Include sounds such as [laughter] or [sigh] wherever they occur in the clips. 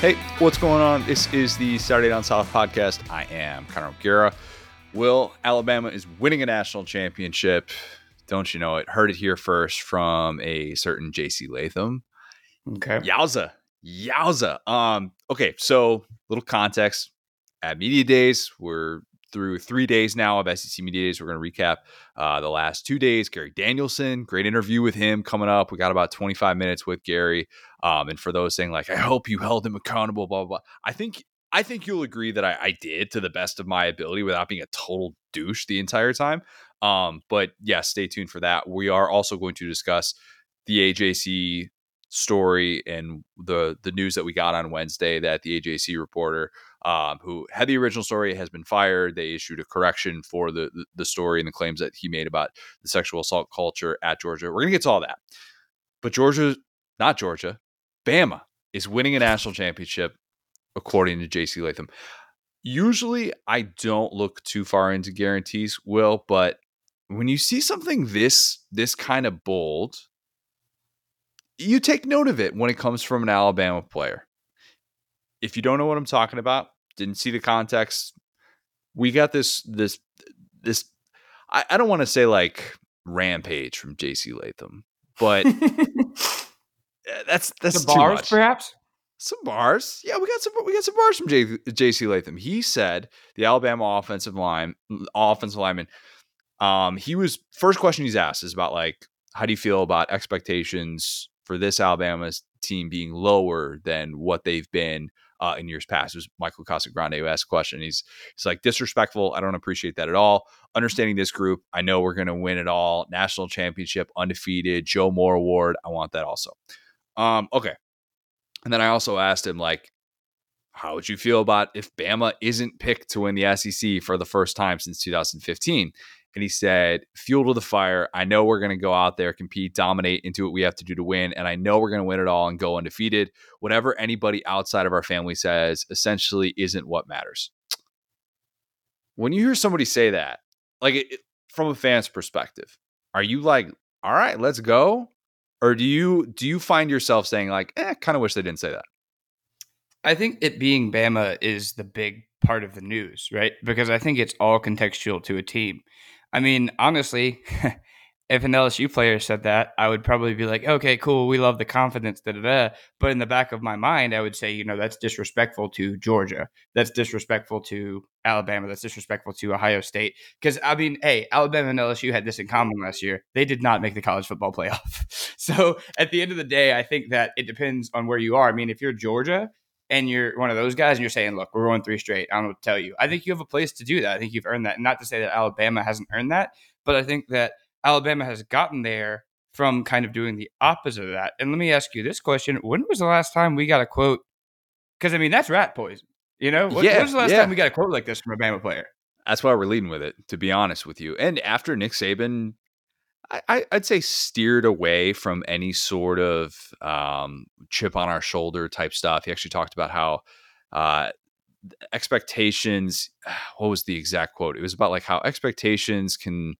Hey, what's going on? This is the Saturday Down South podcast. I am Connor O'Gara. Will Alabama is winning a national championship. Don't you know it? Heard it here first from a certain JC Latham. Okay. Yowza. Yowza. Um, okay, so little context. At Media Days, we're through three days now of SEC Media Days. We're going to recap uh, the last two days. Gary Danielson, great interview with him coming up. We got about 25 minutes with Gary. Um, and for those saying like, I hope you held him accountable, blah, blah, blah. I think I think you'll agree that I, I did to the best of my ability without being a total douche the entire time. Um, but yeah, stay tuned for that. We are also going to discuss the AJC story and the the news that we got on Wednesday that the AJC reporter um, who had the original story has been fired. They issued a correction for the, the, the story and the claims that he made about the sexual assault culture at Georgia. We're gonna get to all that, but Georgia, not Georgia, Bama is winning a national championship according to JC Latham. Usually, I don't look too far into guarantees, Will, but when you see something this this kind of bold, you take note of it when it comes from an Alabama player if you don't know what I'm talking about, didn't see the context, we got this this this I, I don't want to say like rampage from JC Latham, but [laughs] eh, that's that's the bars, perhaps. Some bars, yeah, we got some we got some bars from JC Latham. He said the Alabama offensive line offensive lineman. Um, he was first question he's asked is about like how do you feel about expectations for this Alabama team being lower than what they've been uh, in years past. It was Michael Casagrande who asked a question. He's he's like disrespectful. I don't appreciate that at all. Understanding this group, I know we're going to win it all. National championship, undefeated, Joe Moore Award. I want that also. Um, okay. And then I also asked him like, how would you feel about if Bama isn't picked to win the SEC for the first time since 2015? And he said, "Fuel to the fire. I know we're going to go out there, compete, dominate, and do what we have to do to win, and I know we're going to win it all and go undefeated. Whatever anybody outside of our family says, essentially, isn't what matters." When you hear somebody say that, like it, from a fan's perspective, are you like, "All right, let's go," or do you do you find yourself saying like, "Eh, kind of wish they didn't say that"? I think it being Bama is the big part of the news, right? Because I think it's all contextual to a team. I mean, honestly, [laughs] if an LSU player said that, I would probably be like, okay, cool, we love the confidence, da da da. But in the back of my mind, I would say, you know, that's disrespectful to Georgia. That's disrespectful to Alabama. That's disrespectful to Ohio State. Because, I mean, hey, Alabama and LSU had this in common last year. They did not make the college football [laughs] playoff. so at the end of the day, I think that it depends on where you are. I mean, if you're Georgia, and you're one of those guys and you're saying, look, we're going three straight, I'm going to tell you. I think you have a place to do that. I think you've earned that. Not to say that Alabama hasn't earned that, but I think that Alabama has gotten there from kind of doing the opposite of that. And let me ask you this question When was the last time we got a quote? Because, I mean, that's rat poison. You know, when, yeah, when was the last yeah. time we got a quote like this from a Bama player? That's why we're leading with it, to be honest with you. And after Nick Saban I, would say steered away from any sort of um, chip on our shoulder type stuff. He actually talked about how uh, expectations. [sighs] What was the exact quote? It was about like how expectations can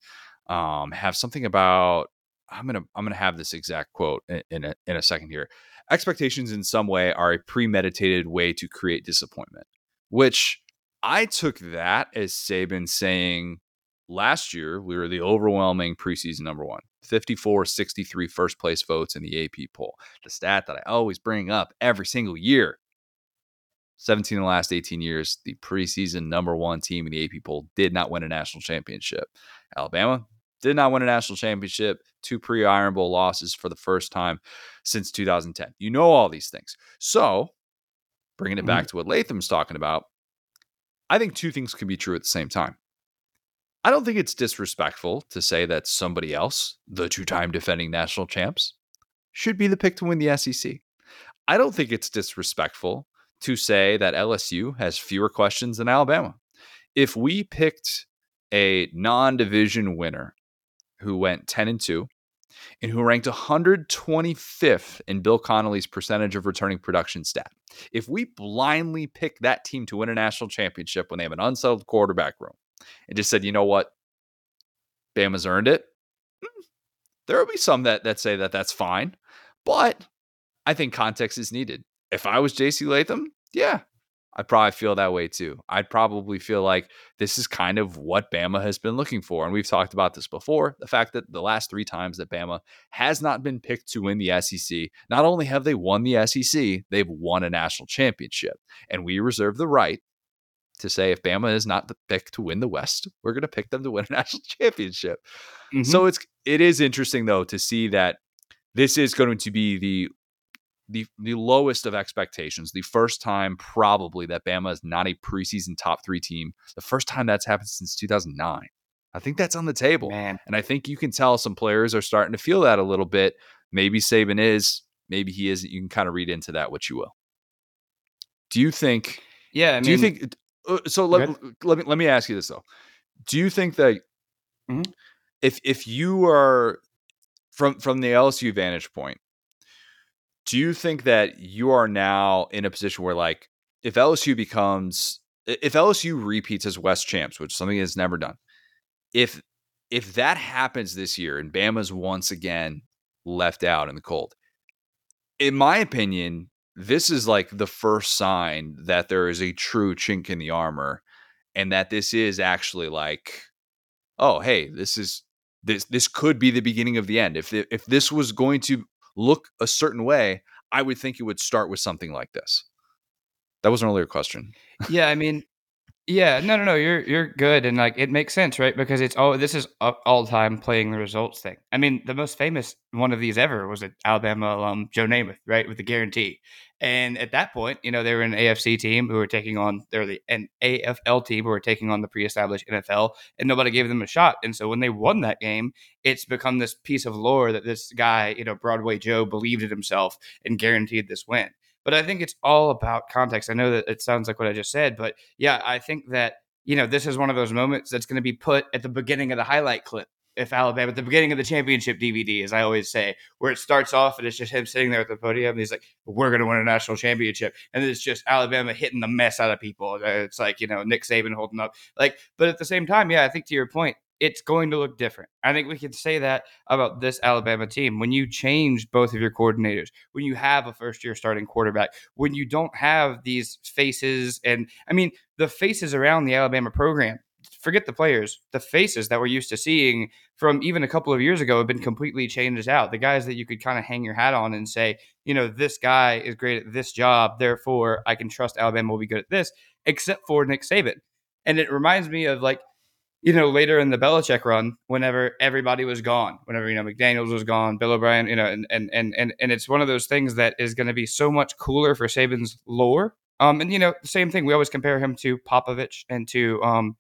um, have something about. I'm gonna I'm gonna have this exact quote in, in a, in a second here. Expectations in some way are a premeditated way to create disappointment, which I took that as Saban saying last year we were the overwhelming preseason number one 54 63 first place votes in the ap poll the stat that i always bring up every single year. 17 of the last 18 years the preseason number one team in the ap poll did not win a national championship. Alabama did not win a national championship two pre-iron bowl losses for the first time since 2010 you know all these things. So bringing it back mm-hmm. to what latham's talking about i think two things can be true at the same time I don't think it's disrespectful to say that somebody else, the two time defending national champs, should be the pick to win the SEC. I don't think it's disrespectful to say that LSU has fewer questions than Alabama. If we picked a non division winner who went 10 and 2 and who ranked 125th in Bill Connelly's percentage of returning production stat, if we blindly pick that team to win a national championship when they have an unsettled quarterback room, and just said, you know what, Bama's earned it. Hmm, there will be some that that say that that's fine, but I think context is needed. if I was JC Latham, yeah, I'd probably feel that way too. I'd probably feel like this is kind of what Bama has been looking for. And we've talked about this before the fact that the last three times that Bama has not been picked to win the SEC, not only have they won the SEC, they've won a national championship. And we reserve the right to say if Bama is not the pick to win the West, we're going to pick them to win a [laughs] national championship. Mm-hmm. So it's it is interesting though to see that this is going to be the the the lowest of expectations. The first time probably that Bama is not a preseason top three team. The first time that's happened since 2009. I think that's on the table, Man. and I think you can tell some players are starting to feel that a little bit. Maybe Saban is, maybe he isn't. You can kind of read into that what you will. Do you think? Yeah. I mean, do you think? Uh, so let, let me let me ask you this though. Do you think that mm-hmm. if if you are from from the LSU vantage point, do you think that you are now in a position where like if LSU becomes if LSU repeats as West champs, which is something it's never done, if if that happens this year and Bama's once again left out in the cold, in my opinion, this is like the first sign that there is a true chink in the armor and that this is actually like oh hey this is this this could be the beginning of the end if if this was going to look a certain way, I would think it would start with something like this. That was an earlier question. yeah, I mean, yeah, no, no, no, you're you're good, and like it makes sense, right? Because it's all this is all time playing the results thing. I mean, the most famous one of these ever was an Alabama alum, Joe Namath, right, with the guarantee. And at that point, you know, they were an AFC team who were taking on they're the an AFL team who were taking on the pre-established NFL, and nobody gave them a shot. And so when they won that game, it's become this piece of lore that this guy, you know, Broadway Joe, believed in himself and guaranteed this win. But I think it's all about context. I know that it sounds like what I just said, but yeah, I think that you know this is one of those moments that's going to be put at the beginning of the highlight clip if Alabama at the beginning of the championship DVD, as I always say, where it starts off and it's just him sitting there at the podium. And he's like, "We're going to win a national championship," and it's just Alabama hitting the mess out of people. It's like you know Nick Saban holding up, like. But at the same time, yeah, I think to your point, it's going to look different. I think we can say that about this Alabama team. When you change both of your coordinators, when you have a first year starting quarterback, when you don't have these faces, and I mean, the faces around the Alabama program, forget the players, the faces that we're used to seeing from even a couple of years ago have been completely changed out. The guys that you could kind of hang your hat on and say, you know, this guy is great at this job, therefore I can trust Alabama will be good at this, except for Nick Saban. And it reminds me of like you know, later in the Belichick run, whenever everybody was gone, whenever you know McDaniels was gone, Bill O'Brien, you know, and and and and, and it's one of those things that is going to be so much cooler for Saban's lore. Um, and you know, same thing we always compare him to Popovich and to um,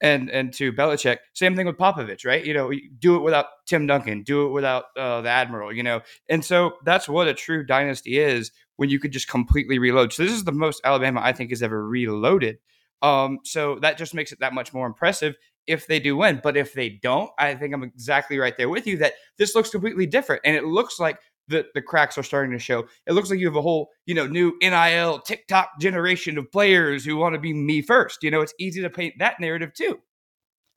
and and to Belichick. Same thing with Popovich, right? You know, do it without Tim Duncan, do it without uh, the Admiral, you know, and so that's what a true dynasty is when you could just completely reload. So this is the most Alabama I think has ever reloaded. Um, so that just makes it that much more impressive if they do win. But if they don't, I think I'm exactly right there with you that this looks completely different. And it looks like the, the cracks are starting to show. It looks like you have a whole, you know, new NIL TikTok generation of players who want to be me first. You know, it's easy to paint that narrative too.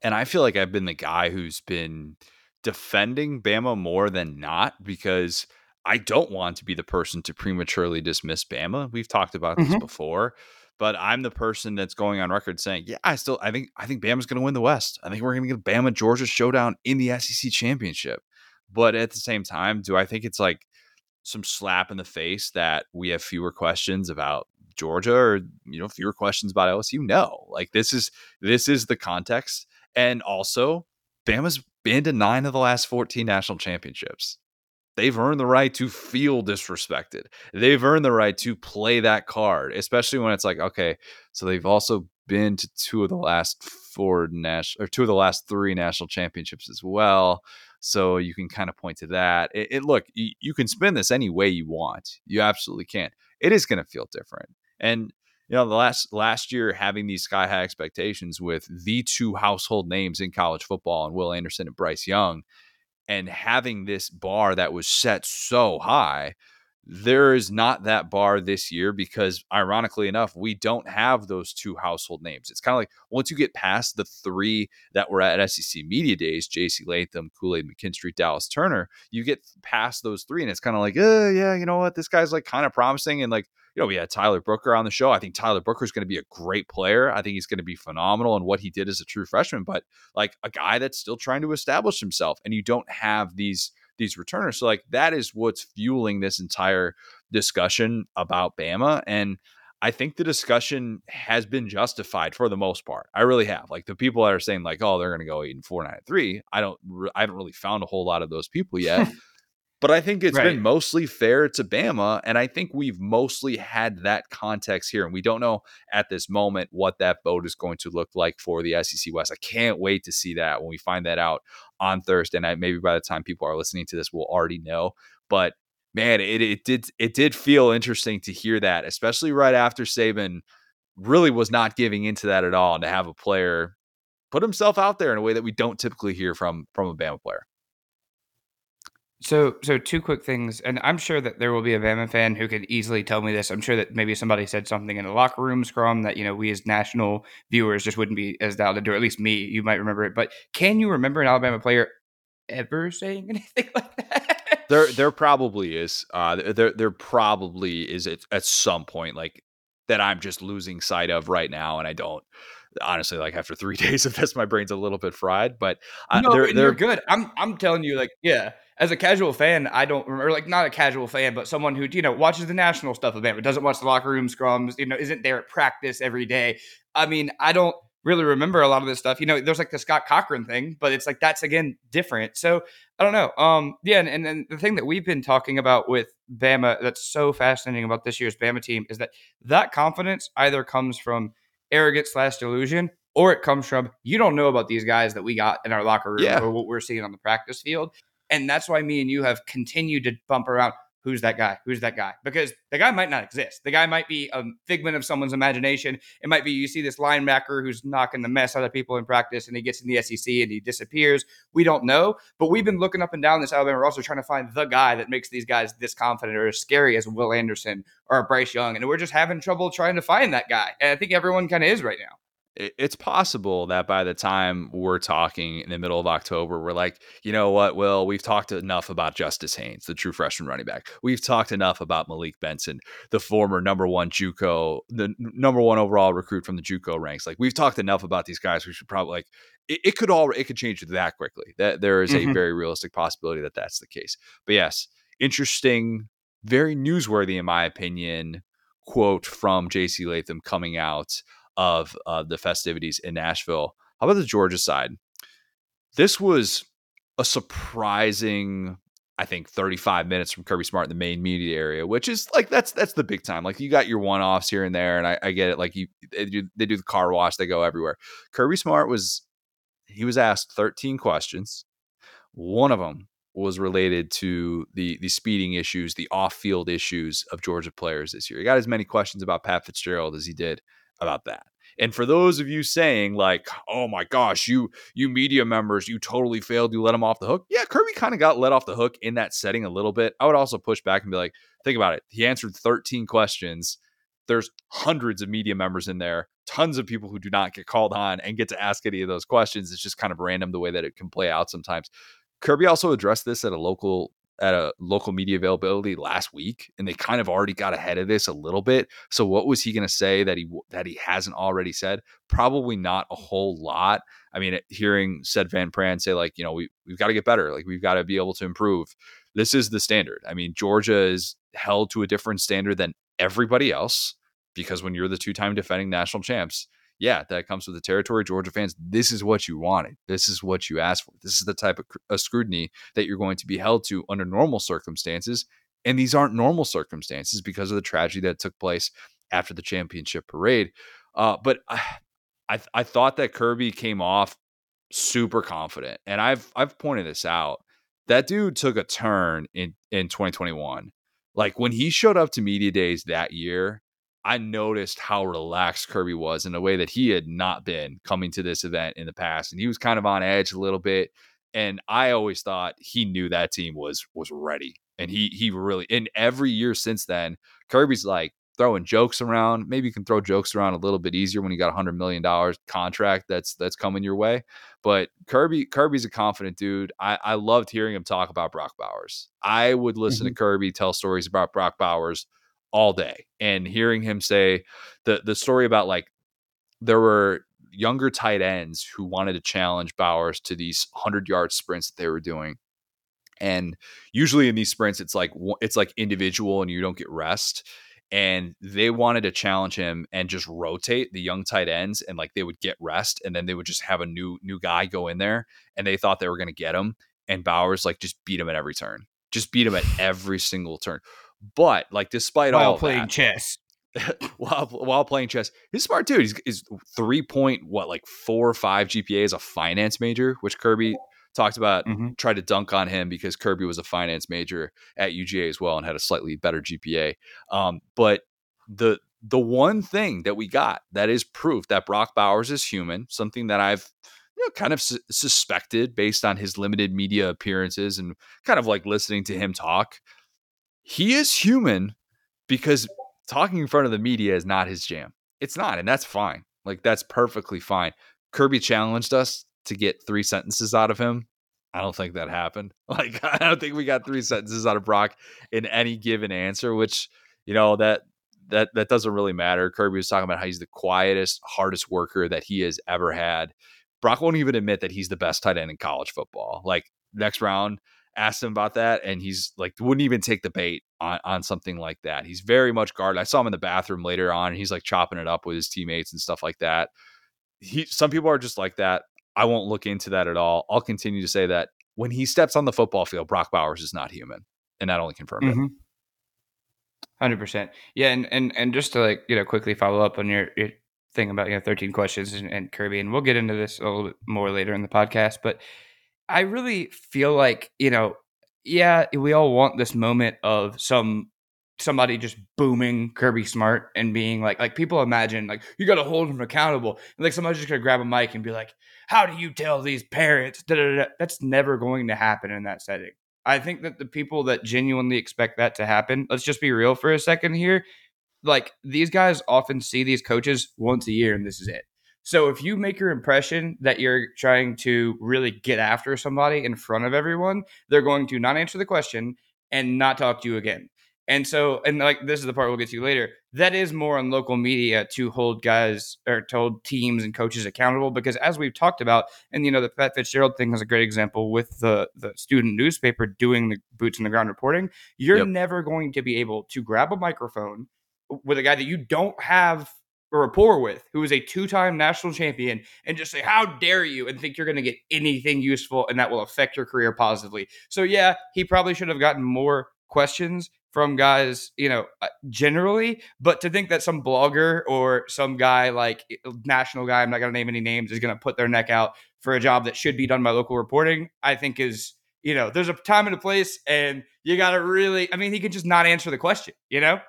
And I feel like I've been the guy who's been defending Bama more than not because I don't want to be the person to prematurely dismiss Bama. We've talked about this mm-hmm. before but I'm the person that's going on record saying, yeah, I still I think I think Bama's going to win the West. I think we're going to get Bama Georgia showdown in the SEC championship. But at the same time, do I think it's like some slap in the face that we have fewer questions about Georgia or you know fewer questions about LSU? No, like this is this is the context, and also Bama's been to nine of the last fourteen national championships they've earned the right to feel disrespected. They've earned the right to play that card, especially when it's like, okay, so they've also been to two of the last four national or two of the last three national championships as well. So you can kind of point to that. It, it look, you, you can spin this any way you want. You absolutely can. It is going to feel different. And you know, the last last year having these sky high expectations with the two household names in college football and Will Anderson and Bryce Young, and having this bar that was set so high there is not that bar this year because ironically enough we don't have those two household names. It's kind of like once you get past the three that were at sec media days jc latham kool-aid mckinstry dallas turner you get past those three and it's kind of like uh, yeah you know what? This guy's like kind of promising and like you know, we had Tyler Booker on the show. I think Tyler Booker is going to be a great player. I think he's going to be phenomenal in what he did as a true freshman, but like a guy that's still trying to establish himself. And you don't have these these returners. So like that is what's fueling this entire discussion about Bama. And I think the discussion has been justified for the most part. I really have. Like the people that are saying like, oh, they're going to go eight and four, nine three. I don't. I haven't really found a whole lot of those people yet. [laughs] But I think it's right. been mostly fair to Bama. And I think we've mostly had that context here. And we don't know at this moment what that vote is going to look like for the SEC West. I can't wait to see that when we find that out on Thursday night. Maybe by the time people are listening to this, we'll already know. But man, it, it did it did feel interesting to hear that, especially right after Saban really was not giving into that at all, and to have a player put himself out there in a way that we don't typically hear from from a Bama player. So, so two quick things, and I'm sure that there will be a Bama fan who could easily tell me this. I'm sure that maybe somebody said something in the locker room scrum that you know we as national viewers just wouldn't be as dialed into. Or at least me, you might remember it. But can you remember an Alabama player ever saying [laughs] anything like that? There, there probably is. Uh, there, there probably is at, at some point like that. I'm just losing sight of right now, and I don't honestly like after three [laughs] days of this my brain's a little bit fried but uh, no, they're, they're good i'm i'm telling you like yeah as a casual fan, I don't remember, like not a casual fan, but someone who you know watches the national stuff of Bama, doesn't watch the locker room scrums, you know, isn't there at practice every day. I mean, I don't really remember a lot of this stuff. You know, there's like the Scott Cochran thing, but it's like that's again different. So I don't know. Um, yeah, and, and then the thing that we've been talking about with Bama that's so fascinating about this year's Bama team is that that confidence either comes from arrogance slash delusion or it comes from you don't know about these guys that we got in our locker room yeah. or what we're seeing on the practice field. And that's why me and you have continued to bump around who's that guy? Who's that guy? Because the guy might not exist. The guy might be a figment of someone's imagination. It might be you see this linebacker who's knocking the mess out of people in practice and he gets in the SEC and he disappears. We don't know. But we've been looking up and down this Alabama roster trying to find the guy that makes these guys this confident or as scary as Will Anderson or Bryce Young. And we're just having trouble trying to find that guy. And I think everyone kind of is right now it's possible that by the time we're talking in the middle of October, we're like, you know what, Will, we've talked enough about Justice Haynes, the true freshman running back. We've talked enough about Malik Benson, the former number one JUCO, the number one overall recruit from the JUCO ranks. Like we've talked enough about these guys. We should probably like it, it could all it could change that quickly. That there is mm-hmm. a very realistic possibility that that's the case. But yes, interesting, very newsworthy in my opinion. Quote from JC Latham coming out of uh, the festivities in Nashville. How about the Georgia side? This was a surprising, I think, 35 minutes from Kirby Smart in the main media area, which is like that's that's the big time. Like you got your one offs here and there, and I, I get it. Like you, they do, they do the car wash, they go everywhere. Kirby Smart was he was asked 13 questions. One of them was related to the the speeding issues, the off field issues of Georgia players this year. He got as many questions about Pat Fitzgerald as he did about that. And for those of you saying like, "Oh my gosh, you you media members, you totally failed. You let him off the hook." Yeah, Kirby kind of got let off the hook in that setting a little bit. I would also push back and be like, "Think about it. He answered 13 questions. There's hundreds of media members in there, tons of people who do not get called on and get to ask any of those questions. It's just kind of random the way that it can play out sometimes." Kirby also addressed this at a local at a local media availability last week, and they kind of already got ahead of this a little bit. So what was he going to say that he that he hasn't already said? Probably not a whole lot. I mean, hearing Sedrick Van Pran say like, you know, we we've got to get better, like we've got to be able to improve. This is the standard. I mean, Georgia is held to a different standard than everybody else because when you're the two-time defending national champs, yeah, that comes with the territory. Georgia fans, this is what you wanted. This is what you asked for. This is the type of uh, scrutiny that you're going to be held to under normal circumstances. And these aren't normal circumstances because of the tragedy that took place after the championship parade. Uh, but I, I, I thought that Kirby came off super confident, and I've I've pointed this out. That dude took a turn in in 2021. Like when he showed up to media days that year, I noticed how relaxed Kirby was in a way that he had not been coming to this event in the past. And he was kind of on edge a little bit. And I always thought he knew that team was was ready. And he he really in every year since then, Kirby's like throwing jokes around. Maybe you can throw jokes around a little bit easier when you got a hundred million dollars contract that's that's coming your way. But Kirby Kirby's a confident dude. I, I loved hearing him talk about Brock Bowers. I would listen mm-hmm. to Kirby tell stories about Brock Bowers all day. And hearing him say the the story about like there were younger tight ends who wanted to challenge Bowers to these 100 yard sprints that they were doing. And usually in these sprints it's like it's like individual and you don't get rest and they wanted to challenge him and just rotate the young tight ends and like they would get rest and then they would just have a new new guy go in there and they thought they were going to get him and Bowers like just beat him at every turn. Just beat him at every single turn. But like despite while all playing that, chess, [laughs] while while playing chess, he's smart dude. He's, he's three point what like four or five GPA as a finance major, which Kirby talked about. mm-hmm. Tried to dunk on him because Kirby was a finance major at UGA as well and had a slightly better GPA. Um, but the the one thing that we got that is proof that Brock Bowers is human, something that I've you know, kind of su- suspected based on his limited media appearances and kind of like listening to him talk. He is human because talking in front of the media is not his jam. It's not, and that's fine. Like that's perfectly fine. Kirby challenged us to get three sentences out of him. I don't think that happened. [laughs] Like I don't think we got three sentences out of Brock in any given answer, which you know that that that doesn't really matter. Kirby was talking about how he's the quietest, hardest worker that he has ever had. Brock won't even admit that he's the best tight end in college football. Like next round, asked him about that, and he's like wouldn't even take the bait on, on something like that. He's very much guarded. I saw him in the bathroom later on, and he's like chopping it up with his teammates and stuff like that. He some people are just like that. I won't look into that at all. I'll continue to say that when he steps on the football field, Brock Bowers is not human, and that only confirmed mm-hmm. it. Hundred percent. Yeah, and, and and just to like you know quickly follow up on your, your thing about you know 13 questions and, and Kirby, and we'll get into this a little bit more later in the podcast. But I really feel like you know, yeah, we all want this moment of some somebody just booming Kirby Smart and being like, like people imagine like you got to hold him accountable, and like somebody's just gonna grab a mic and be like, "How do you tell these parents?" Da-da-da-da. That's never going to happen in that setting. I think that the people that genuinely expect that to happen, let's just be real for a second here like these guys often see these coaches once a year and this is it. So if you make your impression that you're trying to really get after somebody in front of everyone, they're going to not answer the question and not talk to you again. And so, and like this is the part we'll get to later. That is more on local media to hold guys or to hold teams and coaches accountable because, as we've talked about, and you know, the Pat Fitzgerald thing is a great example with the the student newspaper doing the boots on the ground reporting. You're yep. never going to be able to grab a microphone with a guy that you don't have a rapport with, who is a two-time national champion, and just say, "How dare you?" and think you're going to get anything useful and that will affect your career positively. So yeah, he probably should have gotten more questions from guys, you know, uh, generally, but to think that some blogger or some guy like national guy, I'm not going to name any names, is going to put their neck out for a job that should be done by local reporting, I think is, you know, there's a time and a place, and you got to really, I mean, he could just not answer the question, you know?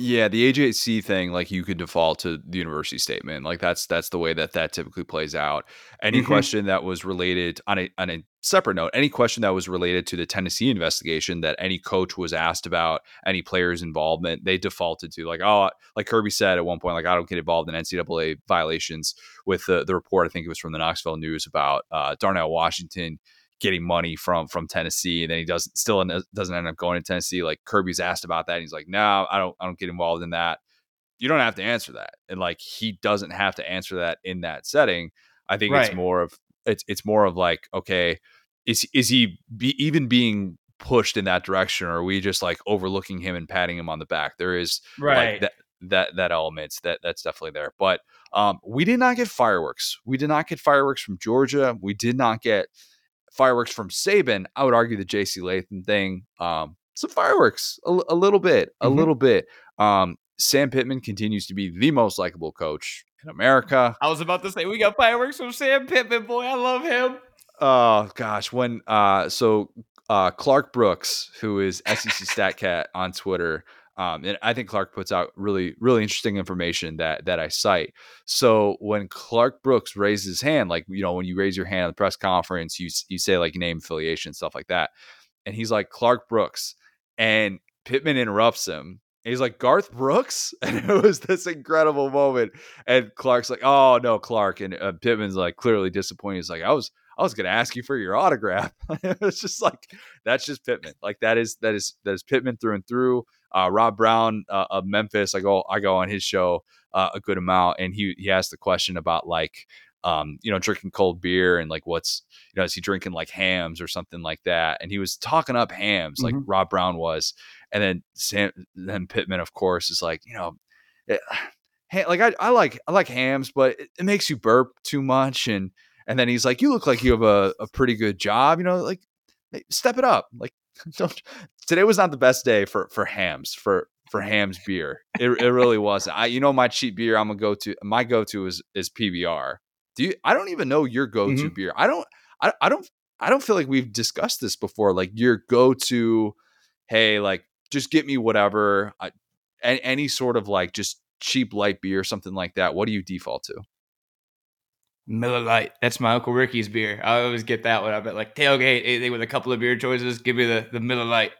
Yeah, the AJC thing, like you could default to the university statement. Like that's that's the way that that typically plays out. Any mm-hmm. question that was related on a on a separate note, any question that was related to the Tennessee investigation that any coach was asked about, any players' involvement, they defaulted to like, oh, like Kirby said at one point, like I don't get involved in NCAA violations. With the the report, I think it was from the Knoxville News about uh, Darnell Washington getting money from from Tennessee, and then he doesn't still doesn't end up going to Tennessee. Like Kirby's asked about that, and he's like, "No, I don't, I don't get involved in that." You don't have to answer that, and like he doesn't have to answer that in that setting. I think right. it's more of it's it's more of like, okay, is is he be, even being pushed in that direction, or are we just like overlooking him and patting him on the back? There is right like, that that that elements that that's definitely there. But um, we did not get fireworks. We did not get fireworks from Georgia. We did not get fireworks from Saban, I would argue the JC Latham thing, um, some fireworks, a, a little bit, a mm-hmm. little bit. Um, Sam Pittman continues to be the most likable coach in America. I was about to say we got fireworks from Sam Pittman, boy, I love him. Oh gosh, when uh, so uh, Clark Brooks, who is SEC StatCat on Twitter, um, and I think Clark puts out really, really interesting information that that I cite. So when Clark Brooks raises his hand, like you know, when you raise your hand at the press conference, you you say like name affiliation stuff like that, and he's like Clark Brooks, and Pittman interrupts him. he's like Garth Brooks, [laughs] and it was this incredible moment. And Clark's like, "Oh no, Clark," and uh, Pittman's like clearly disappointed. He's like, "I was I was gonna ask you for your autograph. [laughs] it's just like that's just Pittman. Like that is that is that is Pittman through and through. Uh, Rob Brown uh, of Memphis, I go I go on his show uh, a good amount, and he he asked the question about like um, you know, drinking cold beer and like what's, you know, is he drinking like Hamm's or something like that? And he was talking up Hamm's like mm-hmm. Rob Brown was. And then Sam, then Pittman, of course, is like, you know, [sighs] it, like I, I like, I like Hamm's, but it, it, makes you burp too much. And, and then he's like, you look like you have a, a pretty good job, you know, like step it up. Like, [laughs] don't, today was not the best day for, for Hamm's, for, for Hamm's beer. It, it really wasn't. I, you know, my cheap beer I'm gonna go to. My go to is is PBR. Do you? I don't even know your go to mm-hmm. beer. I don't. I, I don't. I don't feel like we've discussed this before. Like your go to, hey, like just get me whatever, I, any sort of like just cheap light beer, something like that. What do you default to? Miller Lite. That's my Uncle Ricky's beer. I always get that one. I bet like tailgate anything with a couple of beer choices. Give me the the Miller Lite.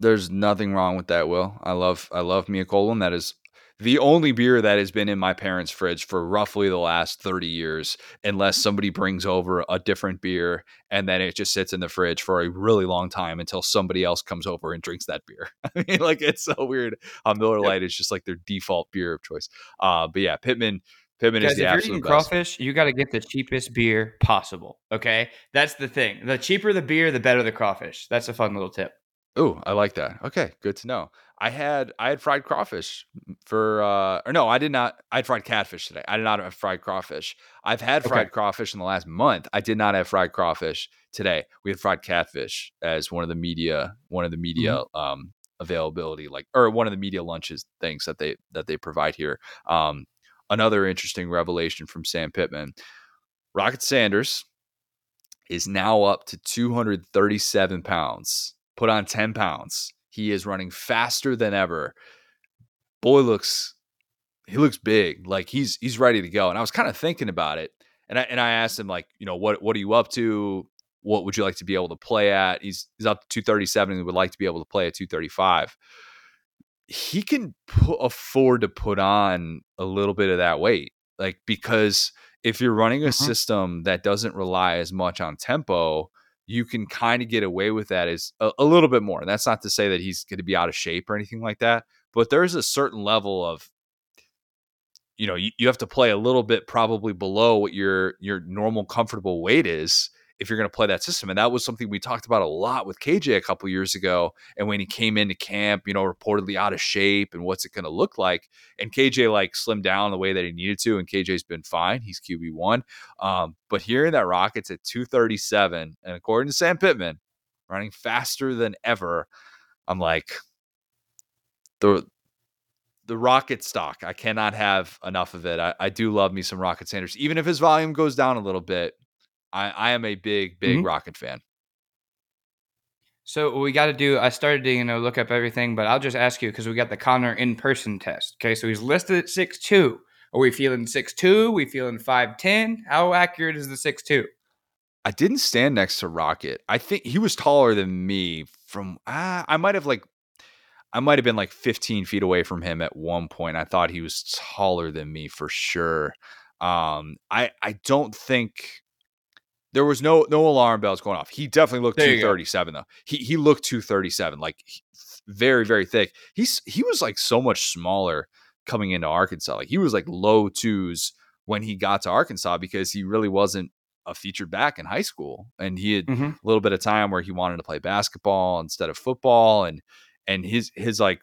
There's nothing wrong with that, Will. I love I love Mia Colon. That is the only beer that has been in my parents' fridge for roughly the last 30 years, unless somebody brings over a different beer and then it just sits in the fridge for a really long time until somebody else comes over and drinks that beer. [laughs] I mean, like it's so weird how Miller Lite is just like their default beer of choice. Uh, but yeah, Pittman. Pittman Guys, is the if absolute you're eating best. crawfish, you got to get the cheapest beer possible. Okay, that's the thing. The cheaper the beer, the better the crawfish. That's a fun little tip. Oh, I like that. Okay, good to know. I had I had fried crawfish for uh or no, I did not I had fried catfish today. I did not have fried crawfish. I've had fried okay. crawfish in the last month. I did not have fried crawfish today. We had fried catfish as one of the media one of the media mm-hmm. um availability like or one of the media lunches things that they that they provide here. Um another interesting revelation from Sam Pittman. Rocket Sanders is now up to 237 pounds. Put on 10 pounds he is running faster than ever. Boy looks he looks big. Like he's he's ready to go. And I was kind of thinking about it. And I and I asked him like, you know, what what are you up to? What would you like to be able to play at? He's he's up to 237 and would like to be able to play at 235. He can put, afford to put on a little bit of that weight. Like because if you're running a mm-hmm. system that doesn't rely as much on tempo, you can kind of get away with that is a, a little bit more. And that's not to say that he's going to be out of shape or anything like that, but there's a certain level of you know you, you have to play a little bit probably below what your your normal comfortable weight is if you're going to play that system. And that was something we talked about a lot with KJ a couple years ago. And when he came into camp, you know, reportedly out of shape and what's it going to look like. And KJ like slimmed down the way that he needed to. And KJ's been fine. He's QB1. Um, but hearing that Rockets at 237, and according to Sam Pittman, running faster than ever, I'm like, the the rocket stock. I cannot have enough of it. I, I, do love me some Rocket Sanders, even if his volume goes down a little bit. I, I am a big, big mm-hmm. Rocket fan. So we got to do. I started to you know look up everything, but I'll just ask you because we got the Connor in person test. Okay, so he's listed at six two. Are we feeling six two? We feeling five ten? How accurate is the six two? I didn't stand next to Rocket. I think he was taller than me. From uh, I might have like, I might have been like 15 feet away from him at one point. I thought he was taller than me for sure. Um, I I don't think there was no no alarm bells going off. He definitely looked 237 though. He he looked 237, like very very thick. He's he was like so much smaller coming into Arkansas. Like he was like low twos when he got to Arkansas because he really wasn't a featured back in high school, and he had mm-hmm. a little bit of time where he wanted to play basketball instead of football, and and his his like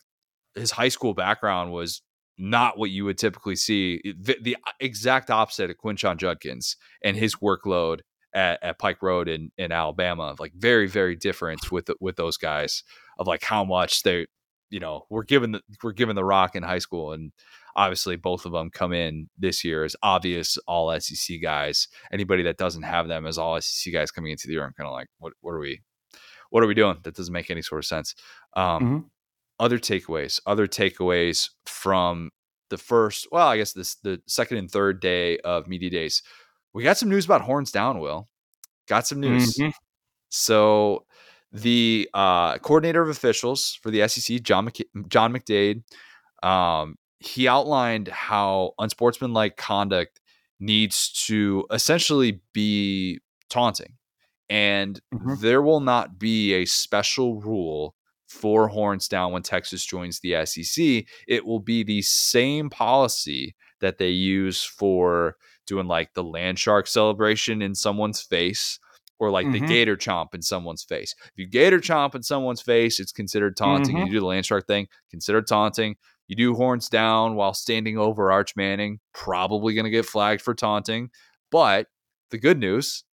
his high school background was not what you would typically see. The, the exact opposite of Quinshon Judkins and his workload at, at Pike Road in, in Alabama. Like very, very different with with those guys of like how much they, you know, we're given the we're given the rock in high school, and obviously both of them come in this year as obvious all SEC guys. Anybody that doesn't have them as all SEC guys coming into the year, I'm kind of like, what what are we, what are we doing? That doesn't make any sort of sense. Um, mm-hmm. Other takeaways, other takeaways from the first, well, I guess this the second and third day of media days we got some news about horns down. Will got some news. Mm-hmm. So the uh, coordinator of officials for the SEC, John Mc- John McDaid, um, he outlined how unsportsmanlike conduct needs to essentially be taunting. And Mhm. there will not be a special rule for horns down when Texas joins the SEC. It will be the same policy that they use for doing like the land shark celebration in someone's face or like the Mhm. gator chomp in someone's face. If you gator chomp in someone's face, it's considered taunting. Mhm. You do the land shark thing, considered taunting. You do horns down while standing over Arch Manning, probably going to get flagged for taunting. But the good news,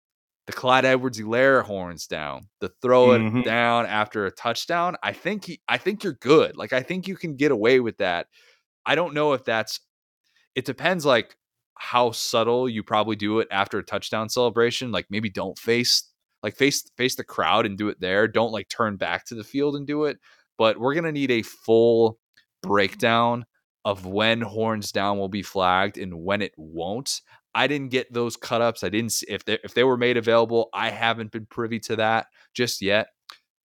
the Clyde Edwards Hilaire horns down, the throw it Mhm. down after a touchdown. I think he, I think you're good. Like I think you can get away with that. I don't know if that's. It depends, like how subtle you probably do it after a touchdown celebration. Like maybe don't face, like face face the crowd and do it there. Don't like turn back to the field and do it. But we're gonna need a full breakdown of when horns down will be flagged and when it won't. I didn't get those cut ups. I didn't see if they if they were made available. I haven't been privy to that just yet.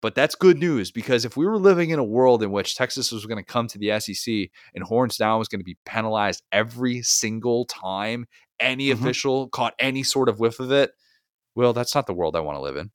But that's good news because if we were living in a world in which Texas was going to come to the SEC and horns down was going to be penalized every single time any Mhm. official caught any sort of whiff of it, well, that's not the world I want to live in.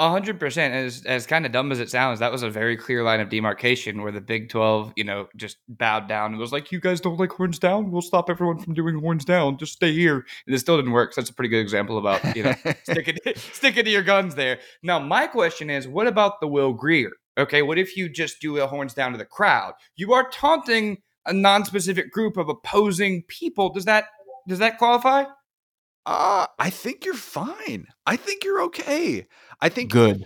A hundred percent. As as kind of dumb as it sounds, that was a very clear line of demarcation where the Big Twelve, you know, just bowed down and was like, "You guys don't like horns down? We'll stop everyone from doing horns down. Just stay here." And it still didn't work. So that's a pretty good example about you know [laughs] sticking sticking to your guns there. Now, my question is, what about the Will Greer? Okay, what if you just do a horns down to the crowd? You are taunting a non-specific group of opposing people. Does that does that qualify? Uh, I think you're fine. I think you're okay. I think Good.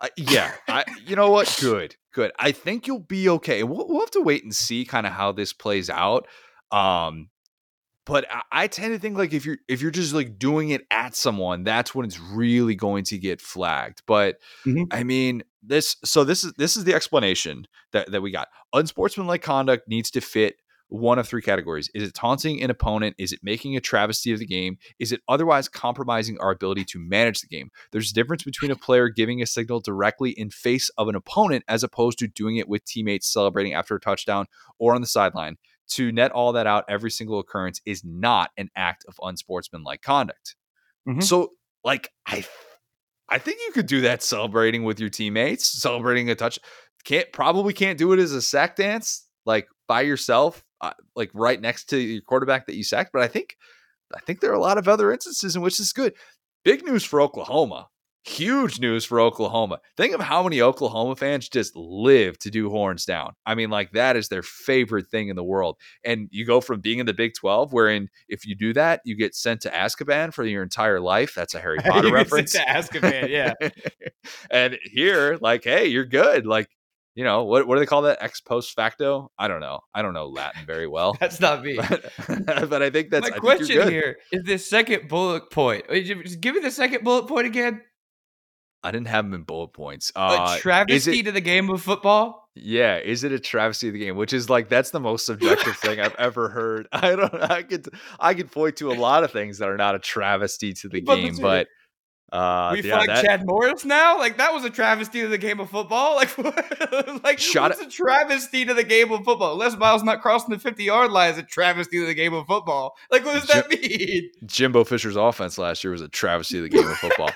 Uh, yeah, I, you know what? Good, good. I think you'll be okay. We'll, we'll have to wait and see kind of how this plays out. Um, but I, I tend to think like if you're if you're just like doing it at someone, that's when it's really going to get flagged. But Mhm. I mean, this so this is this is the explanation that that we got. Unsportsmanlike conduct needs to fit one of three categories. Is it taunting an opponent? Is it making a travesty of the game? Is it otherwise compromising our ability to manage the game? There's a difference between a player giving a signal directly in face of an opponent as opposed to doing it with teammates celebrating after a touchdown or on the sideline. To net all that out, every single occurrence is not an act of unsportsmanlike conduct. Mhm. So, like, I, I think you could do that celebrating with your teammates, celebrating a touch. Can't probably can't do it as a sack dance, like by yourself, uh, like right next to your quarterback that you sacked. But I think, I think there are a lot of other instances in which this is good. Big news for Oklahoma. Huge news for Oklahoma. Think of how many Oklahoma fans just live to do horns down. I mean, like that is their favorite thing in the world. And you go from being in the Big 12, wherein if you do that, you get sent to Azkaban for your entire life. That's a Harry [laughs] Potter reference. to Azkaban, yeah. [laughs] and here, like, hey, you're good. Like, you know, what, what do they call that? Ex post facto? I don't know. I don't know Latin very well. [laughs] That's not me. but, [laughs] but I think that's My I question here is this second bullet point. Just Give me the second bullet point again. I didn't have them in bullet points. A Uh, is travesty it, to the game of football. yeah, is it a travesty of the game? Which is like that's the most subjective [laughs] thing I've ever heard. I don't. I could I could point to a lot of things that are not a travesty to the But game, but uh, we yeah, that, Chad Morris now. Like that was a travesty to the game of football. [laughs] Like, [laughs] like Shot what's a travesty to the game of football? Les Miles not crossing the fifty yard line is a travesty to the game of football. Like, what does that mean? Jimbo Fisher's offense last year was a travesty of the game of football.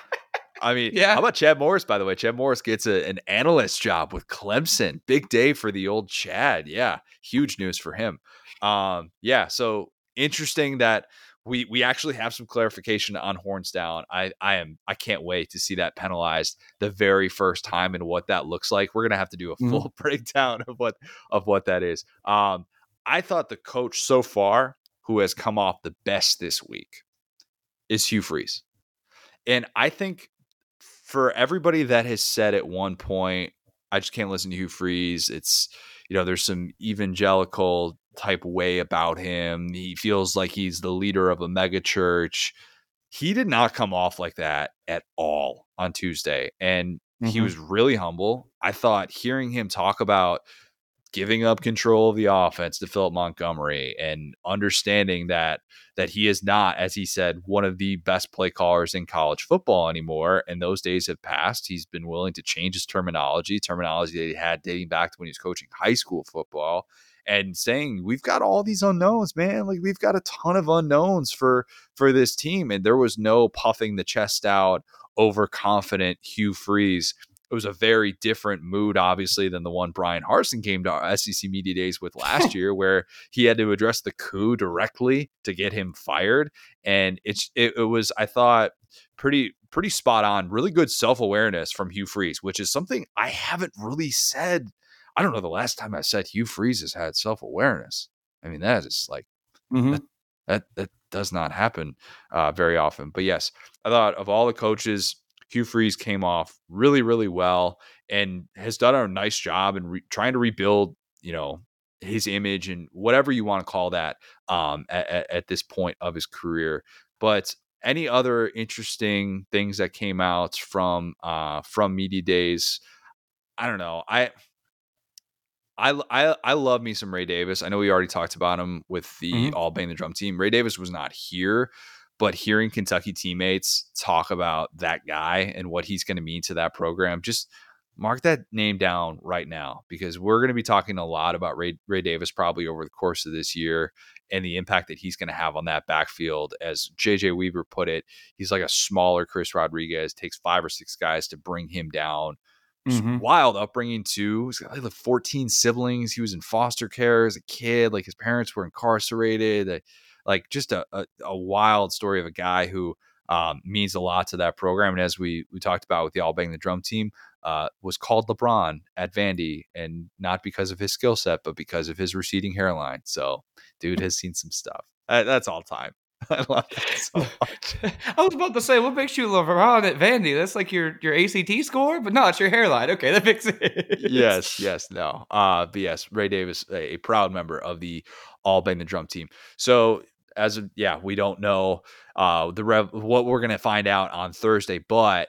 I mean, [laughs] Yeah. How about Chad Morris? By the way, Chad Morris gets a, an analyst job with Clemson. Big day for the old Chad. Yeah, huge news for him. Um, yeah, so interesting that we we actually have some clarification on horns down. I I am I can't wait to see that penalized the very first time and what that looks like. We're gonna have to do a Mhm. full [laughs] breakdown of what of what that is. Um, I thought the coach so far who has come off the best this week is Hugh Freeze. And I think for everybody that has said at one point, I just can't listen to Hugh Freeze. It's, you know, there's some evangelical type way about him. He feels like he's the leader of a mega church. He did not come off like that at all on Tuesday. And he Mhm. was really humble. I thought hearing him talk about giving up control of the offense to Philip Montgomery and understanding that that he is not, as he said, one of the best play callers in college football anymore. And those days have passed. He's been willing to change his terminology, terminology that he had dating back to when he was coaching high school football. And saying we've got all these unknowns, man. Like we've got a ton of unknowns for for this team, and there was no puffing the chest out, overconfident Hugh Freeze it was a very different mood, obviously, than the one Bryan Harsin came to our SEC Media Days with last [laughs] year, where he had to address the coup directly to get him fired. And it's it, it was, I thought, pretty pretty spot on, really good self awareness from Hugh Freeze, which is something I haven't really said. I don't know the last time I said Hugh Freeze has had self awareness. I mean, that is like mm-hmm. that, that, that does not happen uh, very often. But yes, I thought of all the coaches Hugh Freeze came off really, really well and has done a nice job in re- trying to rebuild, you know, his image and whatever you want to call that um, at, at this point of his career. But any other interesting things that came out from uh, from media days? I don't know. I I, I I love me some Ray Davis. I know we already talked about him with the mm-hmm. All Bang the Drum team. Ray Davis was not here, but hearing Kentucky teammates talk about that guy and what he's going to mean to that program, just mark that name down right now because we're going to be talking a lot about Ray, Ray Davis probably over the course of this year and the impact that he's going to have on that backfield. As JJ Weaver put it, he's like a smaller Chris Rodriguez, takes five or six guys to bring him down. Mm-hmm. Wild upbringing too. He's got like 14 siblings. He was in foster care as a kid. Like his parents were incarcerated like just a, a, a wild story of a guy who um, means a lot to that program. And as we we talked about with the All Bang the Drum team, uh, was called LeBron at Vandy, and not because of his skill set, but because of his receding hairline. So, dude has seen some stuff. Uh, that's all time. [laughs] I love that so [laughs] much. I was about to say, what makes you LeBron at Vandy? That's like your your ACT score, but no, it's your hairline. Okay, that makes it. yes, yes, no. Uh, but yes, Ray Davis, a, a proud member of the All Bang the Drum team. So as of, yeah, we don't know uh, the rev- what we're gonna find out on Thursday, but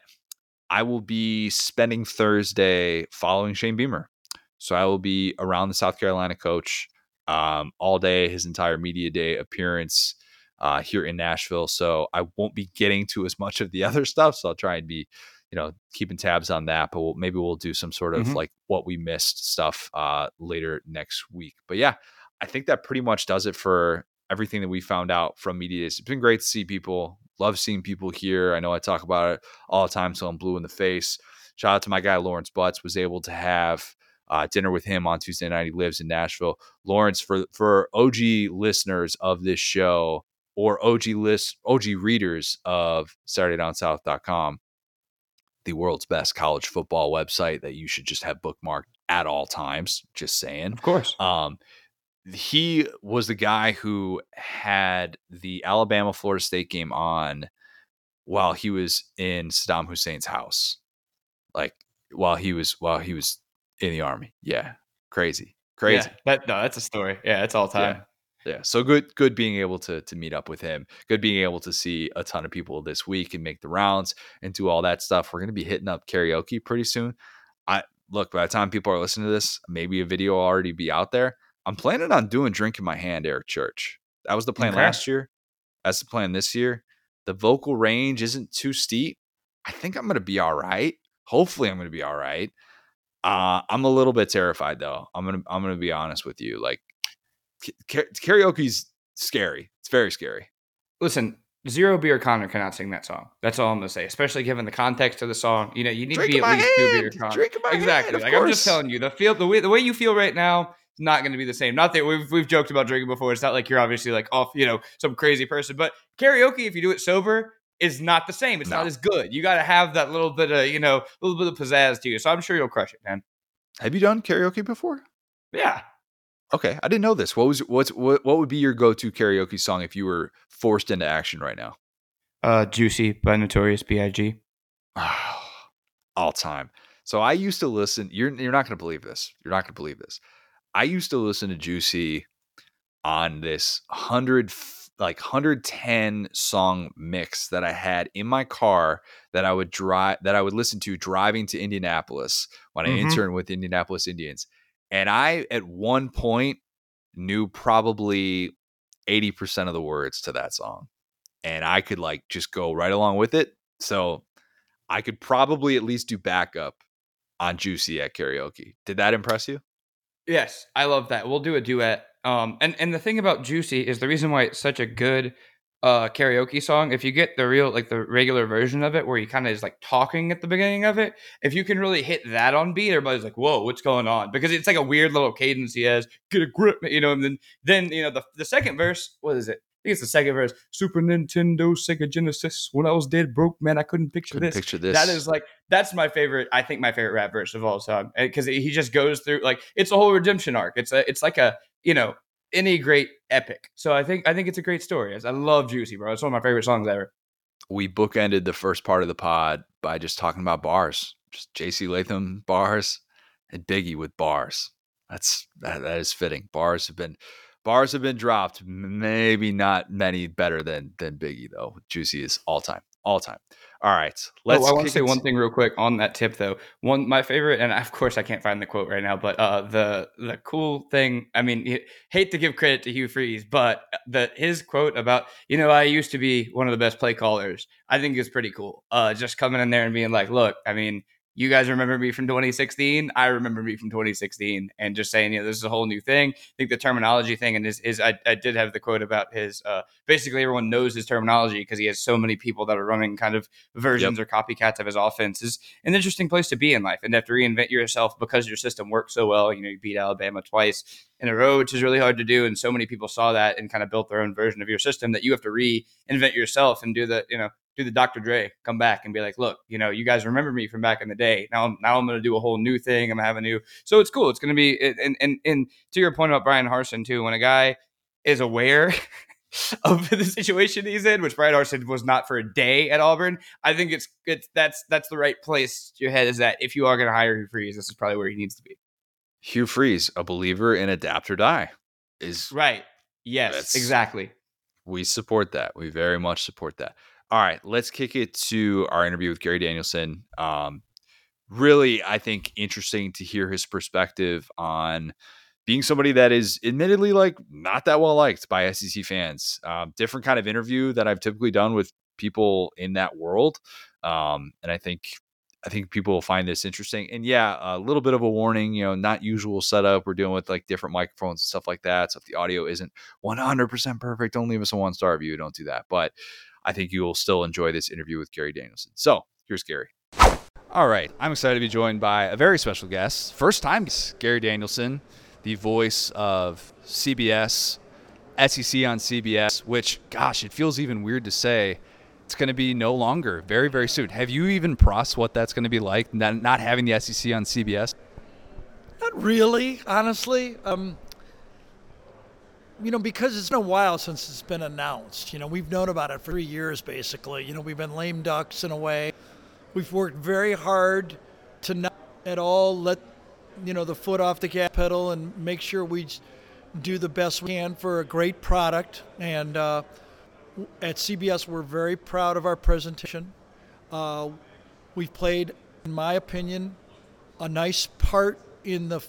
I will be spending Thursday following Shane Beamer. So I will be around the South Carolina coach um, all day, his entire media day appearance uh, here in Nashville. So I won't be getting to as much of the [laughs] other stuff. So I'll try and be, you know, keeping tabs on that. But we'll, maybe we'll do some sort of mm-hmm. like what we missed stuff uh, later next week. But yeah, I think that pretty much does it for everything that we found out from media Days. It's been great to see people. Love seeing people here. I know I talk about it all the time, so I'm blue in the face. Shout out to my guy Lawrence Butts. Was able to have uh, dinner with him on Tuesday night. He lives in Nashville. Lawrence, for for OG listeners of this show or OG list OG readers of SaturdayDownSouth.com, the world's best college football website that you should just have bookmarked at all times. Just saying, of course. Um, he was the guy who had the Alabama Florida State game on while he was in Saddam Hussein's house. Like while he was while he was in the army. Yeah. Crazy. Crazy. Yeah, that no, that's a story. Yeah, it's all time. Yeah. Yeah. So good good being able to to meet up with him. Good being able to see a ton of people this week and make the rounds and do all that stuff. We're gonna be hitting up karaoke pretty soon. I look by the time people are listening to this, maybe a video will already be out there. I'm planning on doing drink in my hand, Eric Church. That was the plan okay. last year. That's the plan this year. The vocal range isn't too steep. I think I'm going to be all right. Hopefully, I'm going to be all right. Uh, I'm a little bit terrified though. I'm gonna I'm gonna be honest with you. Like karaoke's scary. It's very scary. Listen, Zero Beer Connor cannot sing that song. That's all I'm gonna say. Especially given the context of the song. You know, you need Drink to be at least two beer Connor. exactly. Hand, like course. I'm just telling you, the feel the way the way you feel right now is not going to be the same. Not that we've we've joked about drinking before. It's not like you're obviously like off, you know, some crazy person. But karaoke, if you do it sober, is not the same. It's no. not as good. You got to have that little bit of you know, a little bit of pizzazz to you. So I'm sure you'll crush it, man. Have you done karaoke before? Yeah. Okay, I didn't know this. What was what's what what would be your go to karaoke song if you were forced into action right now? Uh, "Juicy" by Notorious B.I.G. [sighs] All time. So I used to listen. You're you're not going to believe this. You're not going to believe this. I used to listen to Juicy on this 100 like 110 song mix that I had in my car that I would drive that I would listen to driving to Indianapolis when mm-hmm. I interned with Indianapolis Indians. And I at one point knew probably 80% of the words to that song. And I could like just go right along with it. So I could probably at least do backup on Juicy at karaoke. Did that impress you? Yes, I love that. We'll do a duet. Um, and and the thing about Juicy is the reason why it's such a good uh karaoke song. If you get the real like the regular version of it, where he kind of is like talking at the beginning of it, if you can really hit that on beat, everybody's like, "Whoa, what's going on?" Because it's like a weird little cadence he has. Get a grip, you know. And then then you know the the second verse. What is it? I think it's the second verse. Super Nintendo, Sega Genesis. When I was dead broke, man, I couldn't picture Couldn't this. picture this. That is like that's my favorite. I think my favorite rap verse of all time because he just goes through like it's a whole redemption arc. It's a it's like a you know any great epic. So I think I think it's a great story. I love Juicy, bro. It's one of my favorite songs ever. we bookended the first part of the pod by just talking about bars, just JC Latham bars and Biggie with bars. That's that, that is fitting. Bars have been bars have been dropped. Maybe not many better than than Biggie though. Juicy is all time, all time. All right, let's. oh, I want to say one thing real quick on that tip though. One my favorite, and of course I can't find the quote right now, but uh, the the cool thing. I mean, hate to give credit to Hugh Freeze, but the his quote about you know I used to be one of the best play callers. I think is pretty cool. Uh, just coming in there and being like, look, I mean. You guys remember me from 2016. I remember me from 2016, and just saying, you know, this is a whole new thing. I think the terminology thing, and his, is I, I did have the quote about his. Uh, basically, everyone knows his terminology because he has so many people that are running kind of versions or copycats of his offense is an interesting place to be in life and have to reinvent yourself because your system works so well. You know, you beat Alabama twice in a row, which is really hard to do. And so many people saw that and kind of built their own version of your system that you have to reinvent yourself and do the, you know, do the Dr. Dre, come back and be like, look, you know, you guys remember me from back in the day. Now, I'm, now I'm going to do a whole new thing. I'm going to have a new, so it's cool. It's going to be, and, and, and to your point about Bryan Harsin too, when a guy is aware [laughs] of the situation he's in, which Bryan Harsin was not for a day at Auburn. I think it's it's that's that's the right place your head is at. If you are going to hire Hugh Freeze, this is probably where he needs to be. Hugh Freeze, a believer in adapt or die, is Right. Yes. Exactly. we support that. We very much support that. All right, let's kick it to our interview with Gary Danielson. Um, really, I think interesting to hear his perspective on being somebody that is admittedly like not that well liked by SEC fans. Um, different kind of interview that I've typically done with people in that world, um, and I think I think people will find this interesting. And yeah, a little bit of a warning, you know, not usual setup. We're dealing with like different microphones and stuff like that. So if the audio isn't 100% perfect, don't leave us a one star review. Don't do that. But I think you will still enjoy this interview with Gary Danielson. So here's Gary. All right. I'm excited to be joined by a very special guest. First time Gary Danielson, the voice of CBS, SEC on CBS, which, gosh, it feels even weird to say. It's going to be no longer very, very soon. Have you even processed what that's going to be like, not, having the SEC on CBS? Not really, honestly. Um, you know, because it's been a while since it's been announced. You know, we've known about it for three years, basically. You know, we've been lame ducks in a way. We've worked very hard to not at all let, you know, the foot off the gas pedal and make sure we do the best we can for a great product. And uh, at CBS, we're very proud of our presentation. Uh, we've played, in my opinion, a nice part in the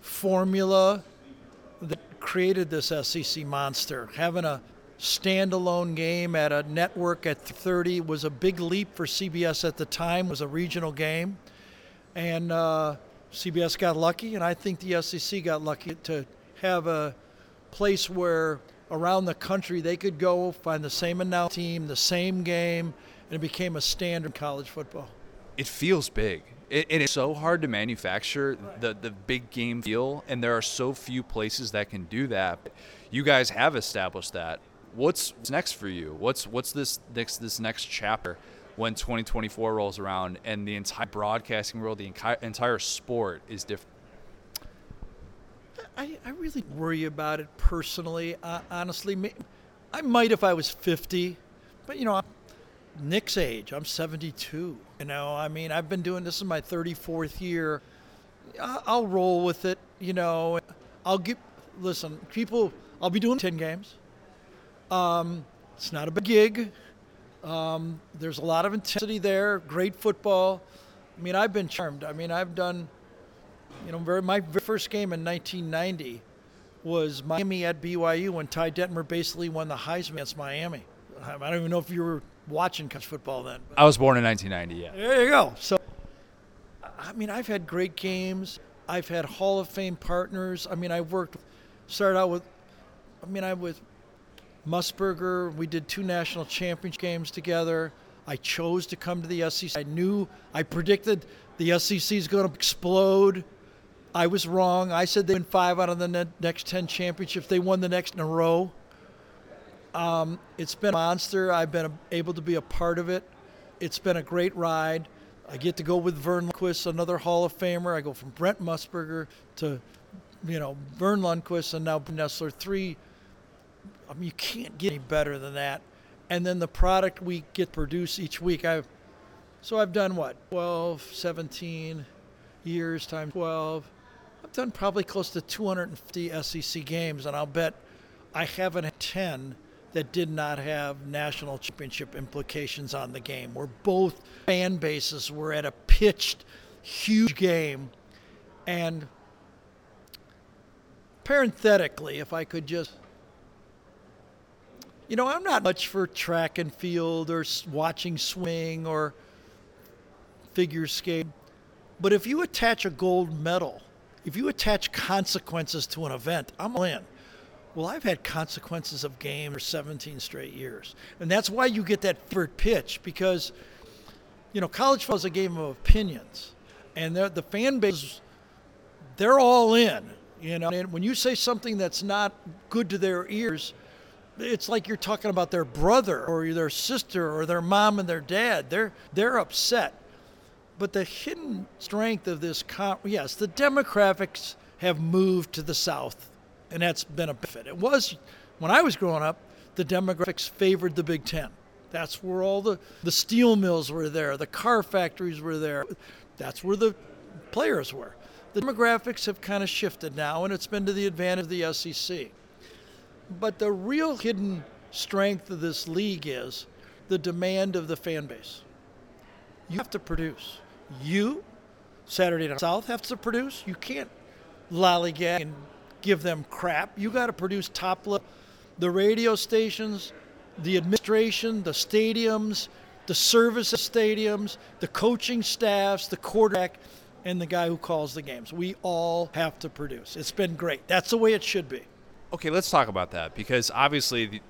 formula that created this SEC monster. Having a standalone game at a network at 30 was a big leap for CBS at the time. It was a regional game, and uh, CBS got lucky, and I think the SEC got lucky to have a place where around the country they could go find the same announce team, the same game, and it became a standard college football. it feels big. It, it is so hard to manufacture the the big game feel, and there are so few places that can do that. You guys have established that. What's next for you? What's what's this next this next chapter when 2024 rolls around and the entire broadcasting world, the entire entire sport is different? I, I really worry about it personally. Uh, honestly, I might if I was 50, but you know, I'm Nick's age. I'm 72. You know, I mean, I've been doing this in my 34th year. I'll roll with it. You know, I'll give. Listen, people. I'll be doing 10 games. Um, it's not a big gig. Um, there's a lot of intensity there. Great football. I mean, I've been charmed. I mean, I've done you know, very, my very first game in 1990 was Miami at BYU when Ty Detmer basically won the Heisman against Miami. I don't even know if you were watching college football then. I was born in 1990. Yeah. there you go. So, I mean, I've had great games. I've had Hall of Fame partners. I mean, I worked, started out with, I mean, I was Musburger. We did two national championship games together. I chose to come to the SEC. I knew, I predicted the SEC is going to explode. I was wrong. I said they win five out of the ne- next 10 championships. They won the next in a row. Um, it's been a monster. I've been able to be a part of it. It's been a great ride. I get to go with Verne Lundquist, another Hall of Famer. I go from Brent Musburger to, you know, Verne Lundquist and now Nessler. Three. I mean, you can't get any better than that. And then the product we get produced each week. I've so I've done what 12, 17 years times 12. I've done probably close to 250 SEC games, and I'll bet I haven't had 10 that did not have national championship implications on the game, where both fan bases were at a pitched, huge game. And parenthetically, if I could just, you know, I'm not much for track and field or watching swing or figure skate. But if you attach a gold medal, if you attach consequences to an event, I'm in. Well, I've had consequences of game for 17 straight years. And that's why you get that third pitch because, you know, college football is a game of opinions. And the fan base, they're all in, you know. And when you say something that's not good to their ears, it's like you're talking about their brother or their sister or their mom and their dad. They're, they're upset. But the hidden strength of this, con- yes, the demographics have moved to the South and that's been a benefit. It was when I was growing up, the demographics favored the Big Ten. That's where all the, the steel mills were there, the car factories were there. That's where the players were. The demographics have kind of shifted now, and it's been to the advantage of the SEC. But the real hidden strength of this league is the demand of the fan base. You have to produce. You, Saturday Night South, have to produce. You can't lollygag and give them crap. You got to produce top level. The radio stations, the administration, the stadiums, the service stadiums, the coaching staffs, the quarterback, and the guy who calls the games. We all have to produce. It's been great. That's the way it should be. Okay, let's talk about that because obviously the,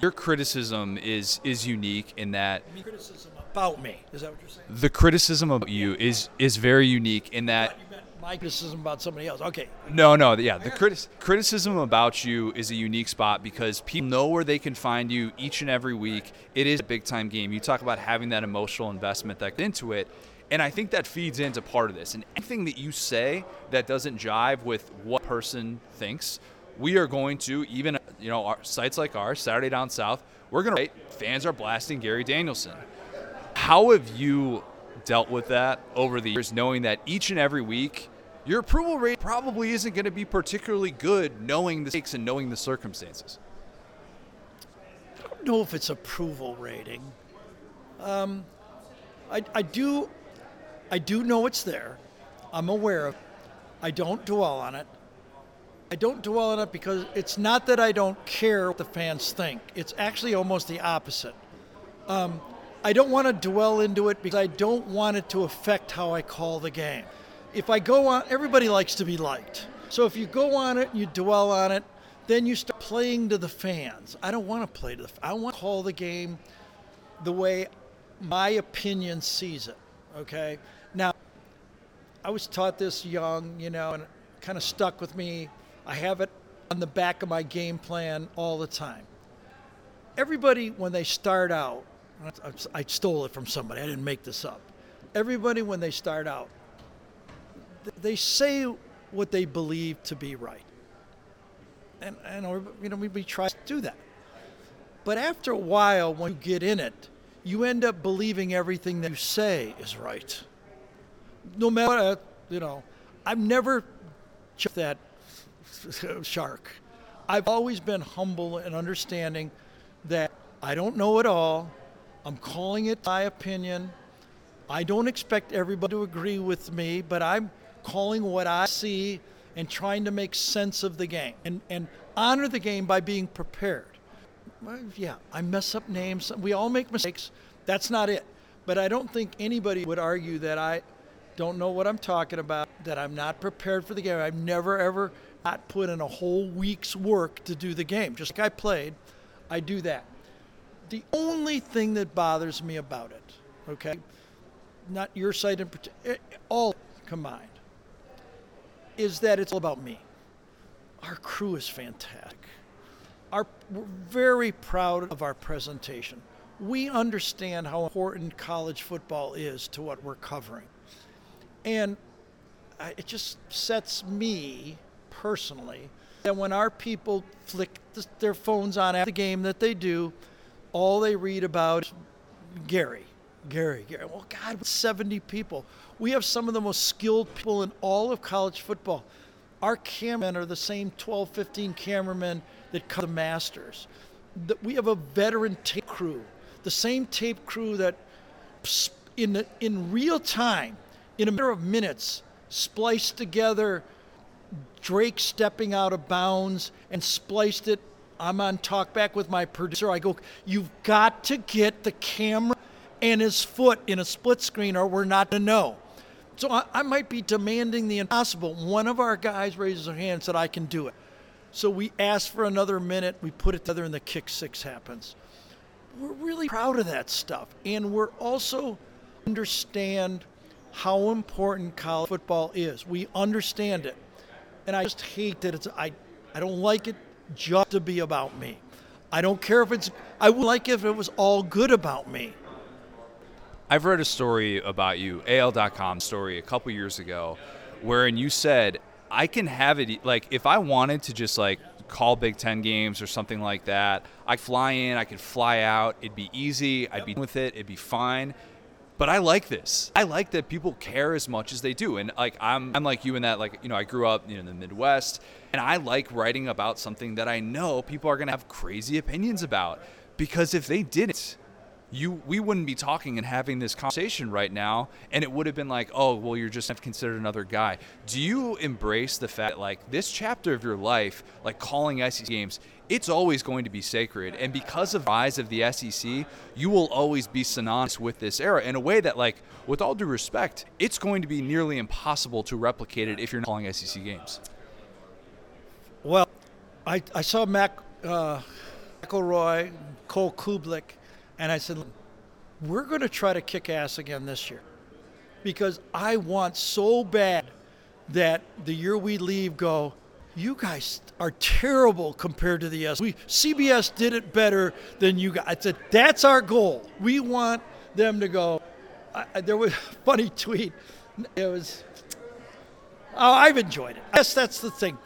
your criticism is is unique in that criticism about me. Is that what you're saying? The criticism about you is is very unique in that my criticism about somebody else. Okay. No, no, yeah. The criti- criticism about you is a unique spot because people know where they can find you each and every week. It is a big time game. You talk about having that emotional investment that into it. And I think that feeds into part of this. And anything that you say that doesn't jive with what person thinks, we are going to, even you know, sites like ours, Saturday Down South, we're going to write fans are blasting Gary Danielson. How have you dealt with that over the years, knowing that each and every week your approval rate probably isn't going to be particularly good knowing the stakes and knowing the circumstances. I don't know if it's approval rating. Um, I, I do I do know it's there. I'm aware of it. I don't dwell on it. I don't dwell on it because it's not that I don't care what the fans think. It's actually almost the opposite. Um, I don't want to dwell into it because I don't want it to affect how I call the game. If I go on, everybody likes to be liked. So if you go on it and you dwell on it, then you start playing to the fans. I don't want to play to the. I want to call the game the way my opinion sees it. Okay. Now, I was taught this young, you know, and it kind of stuck with me. I have it on the back of my game plan all the time. Everybody, when they start out, I stole it from somebody. I didn't make this up. Everybody, when they start out, they say what they believe to be right. And, and you know, we, we try to do that. But after a while, when you get in it, you end up believing everything that you say is right. No matter, you know, I've never that [laughs] shark. I've always been humble and understanding that I don't know it all. I'm calling it my opinion. I don't expect everybody to agree with me, but I'm calling what I see and trying to make sense of the game and, and honor the game by being prepared. Yeah, I mess up names. We all make mistakes. That's not it. But I don't think anybody would argue that I don't know what I'm talking about, that I'm not prepared for the game. I've never ever not put in a whole week's work to do the game. Just like I played, I do that. The only thing that bothers me about it, okay, not your site in particular, eh, all combined, is that it's all about me. Our crew is fantastic. Our, we're very proud of our presentation. We understand how important college football is to what we're covering. And it just sets me personally that when our people flick their phones on after the game that they do, all they read about Gary. Gary, Gary. Well, God, 70 people. We have some of the most skilled people in all of college football. Our cameramen are the same 12, 15 cameramen that cover the Masters. We have a veteran tape crew, the same tape crew that in, in real time, in a matter of minutes, spliced together Drake stepping out of bounds and spliced it. I'm on talkback with my producer. I go, You've got to get the camera and his foot in a split screen, or we're not to know. So I, I, might be demanding the impossible. One of our guys raises their hand and said, I can do it. So we asked for another minute. We put it together, and the kick six happens. We're really proud of that stuff. And we're also understand how important college football is. We understand it. And I just hate that it's, I, I don't like it just to be about me. I don't care if it's, I would like if it was all good about me. I've read a story about you, AL.com story, a couple years ago, wherein you said, I can have it, like, if I wanted to just, like, call Big Ten games or something like that, I fly in, I could fly out, it'd be easy, I'd be with it, it'd be fine but I like this. I like that people care as much as they do. And like I'm I'm like you in that like, you know, I grew up you know, in the Midwest and I like writing about something that I know people are going to have crazy opinions about because if they didn't you we wouldn't be talking and having this conversation right now and it would have been like oh well you're just considered another guy. Do you embrace the fact that, like this chapter of your life like calling SEC games it's always going to be sacred. And because of the rise of the SEC you will always be synonymous with this era in a way that like with all due respect it's going to be nearly impossible to replicate it if you're not calling SEC games. Well I, I saw Mac uh, McElroy Cole Cubelic and I said, we're going to try to kick ass again this year because I want so bad that the year we leave go, you guys are terrible compared to the S. We CBS did it better than you guys. I said that's our goal. We want them to go. I, there was [laughs] a funny tweet. It was. Oh, I've enjoyed it. I guess that's the thing.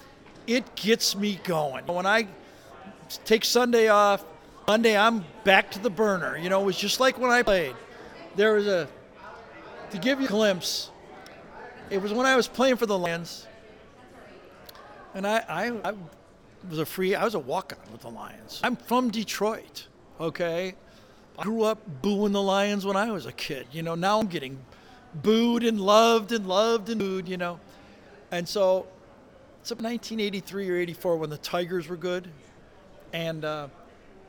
It gets me going. When I take Sunday off, Monday, I'm back to the burner. You know, it was just like when I played. There was a, to give you a glimpse, it was when I was playing for the Lions. And I, I, I was a free, I was a walk on with the Lions. I'm from Detroit, okay? I grew up booing the Lions when I was a kid. You know, now I'm getting booed and loved and loved and booed, you know. And so it's 1983 or 84 when the Tigers were good. And, uh,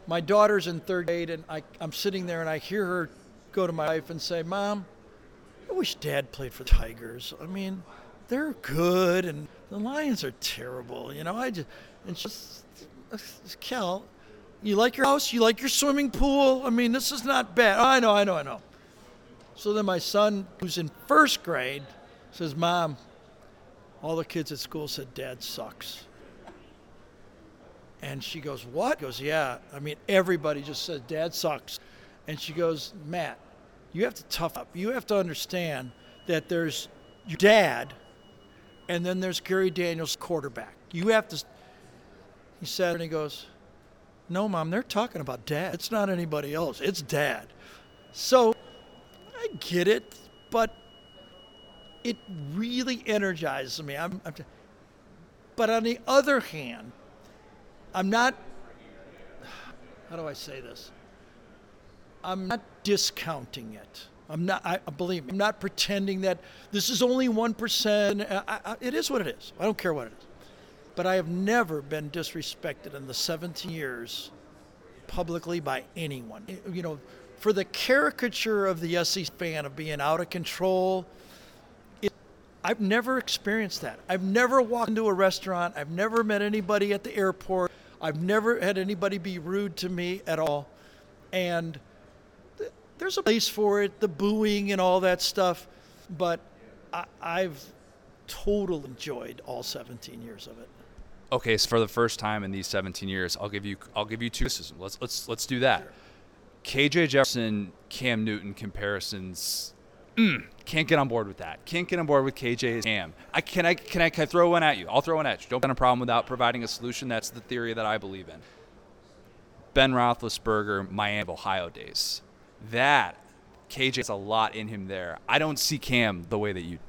my daughter's in third grade, and I, I'm sitting there and I hear her go to my wife and say, Mom, I wish Dad played for the Tigers. I mean, they're good, and the Lions are terrible. You know, I just, and she's, Cal, you like your house? You like your swimming pool? I mean, this is not bad. I know, I know, I know. So then my son, who's in first grade, says, Mom, all the kids at school said Dad sucks. And she goes, What? Goes, Yeah. I mean, everybody just says, Dad sucks. And she goes, Matt, you have to tough up. You have to understand that there's your dad, and then there's Gary Daniels, quarterback. You have to. He said, and he goes, No, mom, they're talking about dad. It's not anybody else, it's dad. So I get it, but it really energizes me. I'm, I'm but on the other hand, I'm not, how do I say this? I'm not discounting it. I'm not, I believe me, I'm not pretending that this is only 1%. I, I, it is what it is. I don't care what it is. But I have never been disrespected in the 17 years publicly by anyone. You know, for the caricature of the SEC fan of being out of control, I've never experienced that. I've never walked into a restaurant. I've never met anybody at the airport. I've never had anybody be rude to me at all. And th- there's a place for it, the booing and all that stuff. But I- I've totally enjoyed all 17 years of it. Okay, so for the first time in these 17 years, I'll give you I'll give you two criticisms. Let's let's let's do that. KJ Jefferson, Cam Newton comparisons. Mm, can't get on board with that. Can't get on board with KJ's Cam. I can I can I can I throw one at you? I'll throw one at you. Don't have a problem without providing a solution. That's the theory that I believe in. Ben Roethlisberger, Miami Ohio days. That KJ has a lot in him there. I don't see Cam the way that you.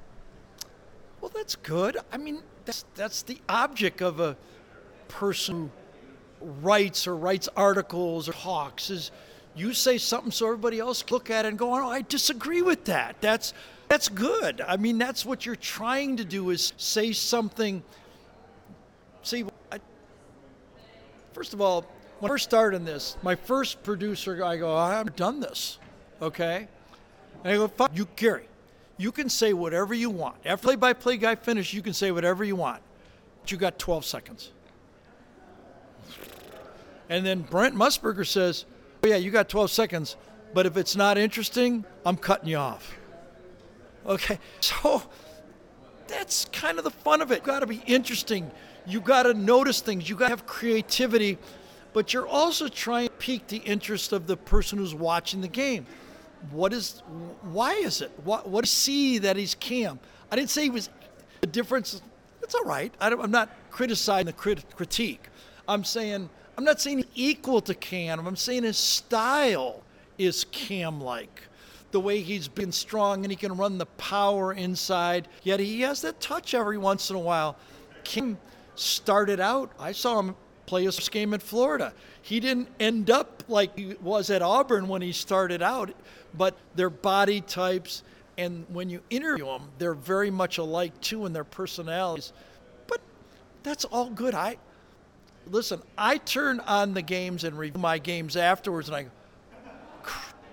Well, that's good. I mean, that's that's the object of a person writes or writes articles or talks is you say something so everybody else look at it and go, "Oh, I disagree with that." That's that's good. I mean, that's what you're trying to do is say something. See, I, first of all, when I first started in this, my first producer, I go, I haven't done this, okay? And I go, fuck you, Gary. You can say whatever you want. After play-by-play guy finishes, you can say whatever you want. But you got 12 seconds. And then Brent Musburger says, yeah, you got 12 seconds, but if it's not interesting, I'm cutting you off. Okay, [laughs] so that's kind of the fun of it. You got to be interesting. You got to notice things. You got to have creativity, but you're also trying to pique the interest of the person who's watching the game. What is? Why is it? What? What see that he's Cam? I didn't say he was. The difference. It's all right. I am not criticizing the crit- critique. I'm saying I'm not saying equal to Cam. I'm saying his style is Cam-like the way he's been strong and he can run the power inside. Yet he has that touch every once in a while. Cam started out, I saw him play his first game in Florida. He didn't end up like he was at Auburn when he started out, but their body types and when you interview them, they're very much alike too in their personalities. But that's all good. I listen, I turn on the games and review my games afterwards and I go,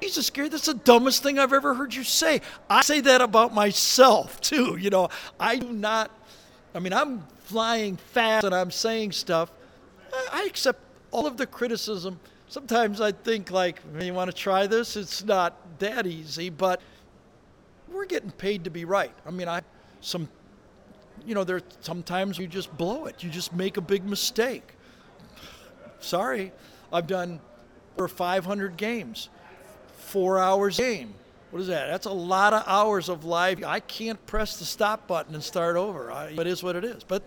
Jesus, Gary, that's the dumbest thing I've ever heard you say. I say that about myself, [laughs] too. You know, I do not, I mean, I'm flying fast and I'm saying stuff. I accept all of the criticism. Sometimes I think, like, you want to try this? It's not that easy, but we're getting paid to be right. I mean, I, some, you know, there sometimes you just blow it. You just make a big mistake. Sorry, I've done over 500 games four hours game. What is that? That's a lot of hours of live. I can't press the stop button and start over. I, it is what it is. But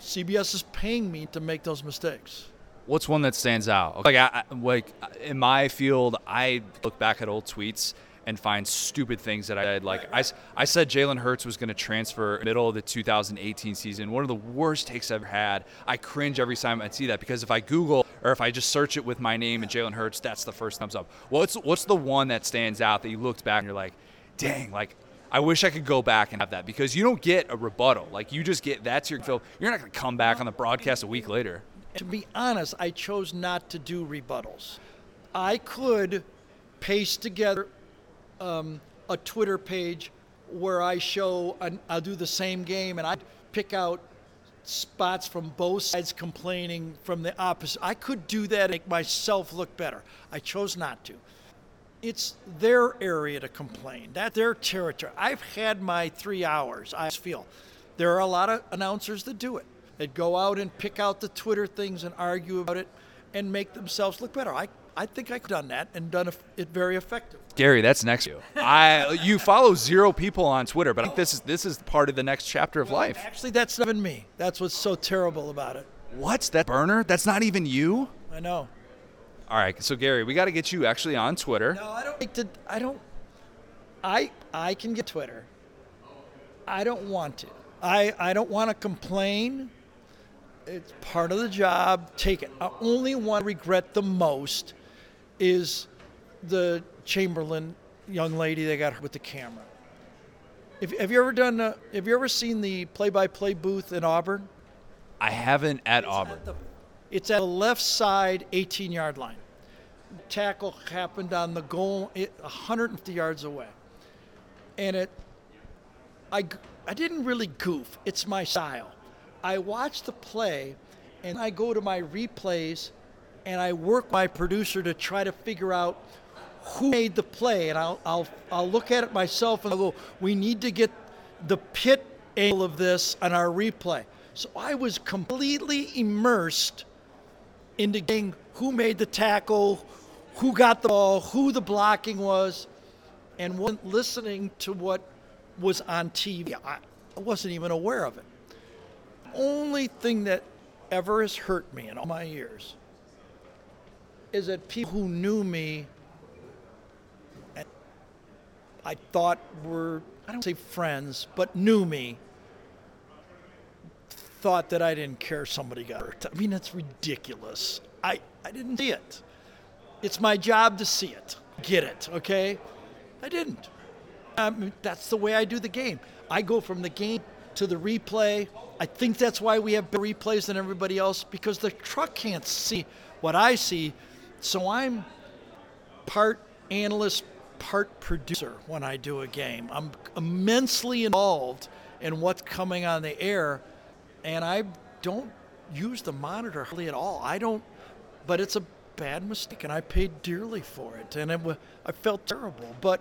CBS is paying me to make those mistakes. What's one that stands out? Like, I, like in my field, I look back at old tweets and find stupid things that I did. Like I, I said Jalen Hurts was going to transfer middle of the 2018 season. One of the worst takes I've ever had. I cringe every time I see that because if I Google or if I just search it with my name and Jalen Hurts, that's the first thumbs up. What's what's the one that stands out that you looked back and you're like, dang, like I wish I could go back and have that because you don't get a rebuttal. Like you just get that's your feel. You're not going to come back on the broadcast a week later. To be honest, I chose not to do rebuttals. I could paste together um, a Twitter page where I show, an, I'll do the same game and I pick out spots from both sides complaining from the opposite. I could do that and make myself look better. I chose not to. It's their area to complain. That their territory. I've had my three hours, I feel. There are a lot of announcers that do it, that go out and pick out the Twitter things and argue about it and make themselves look better. I I think I've done that and done it very effectively. Gary, that's next to you. I you follow zero people on Twitter, but this is this is part of the next chapter of life. Actually, that's not even me. That's what's so terrible about it. What's that burner? That's not even you. I know. All right, so Gary, we got to get you actually on Twitter. No, I don't like to. I don't. I I can get Twitter. I don't want to. I I don't want to complain. It's part of the job. Take it. I only want to regret the most is the Chamberlain young lady they got with the camera. If, have you ever done? Uh, have you ever seen the play-by-play booth in Auburn? I haven't at it's Auburn. At the, it's at the left side, 18-yard line. Tackle happened on the goal, 150 yards away, and it. I, I didn't really goof. It's my style. I watch the play and I go to my replays and I work my producer to try to figure out who made the play. And I'll, I'll, I'll look at it myself and I'll go, we need to get the pit angle of this on our replay. So I was completely immersed into getting who made the tackle, who got the ball, who the blocking was, and wasn't listening to what was on TV. I wasn't even aware of it. Only thing that ever has hurt me in all my years is that people who knew me I thought were I don't say friends, but knew me thought that I didn't care somebody got hurt. I mean, that's ridiculous. I, I didn't see it. It's my job to see it, get it, okay? I didn't. Mean, that's the way I do the game. I go from the game to the replay. I think that's why we have better replays than everybody else because the truck can't see what I see. So I'm part analyst, part producer when I do a game. I'm immensely involved in what's coming on the air, and I don't use the monitor hardly at all. I don't, but it's a bad mistake, and I paid dearly for it, and it, I felt terrible. But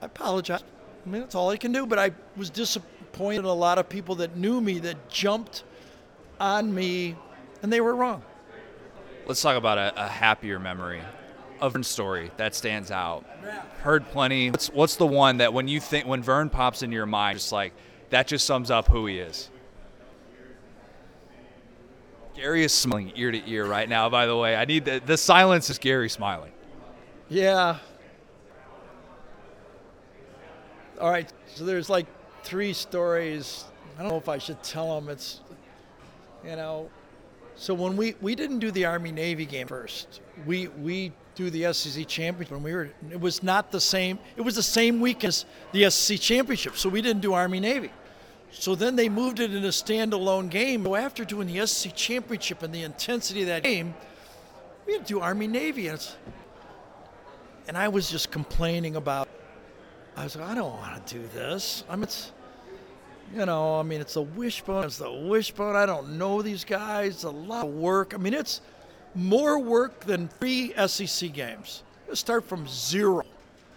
I apologize. I mean, that's all I can do. But I was disappointed in a lot of people that knew me that jumped on me, and they were wrong. Let's talk about a, a happier memory of Verne story that stands out. Heard plenty. What's what's the one that when you think when Verne pops into your mind, just like that just sums up who he is. Gary is smiling ear to ear right now. By the way, I need the the silence is Gary smiling. Yeah. All right. So there's like three stories. I don't know if I should tell them. It's, you know, so when we we didn't do the Army Navy game first, we we do the SEC championship when we were. It was not the same. It was the same week as the SEC championship, so we didn't do Army Navy. So then they moved it in a standalone game. So after doing the SEC championship and the intensity of that game, we had to do Army Navy, and, and I was just complaining about. I was like, I don't want to do this. I mean, it's you know, I mean, it's a wishbone. It's the wishbone. I don't know these guys. It's a lot of work. I mean, it's more work than three SEC games. You start from zero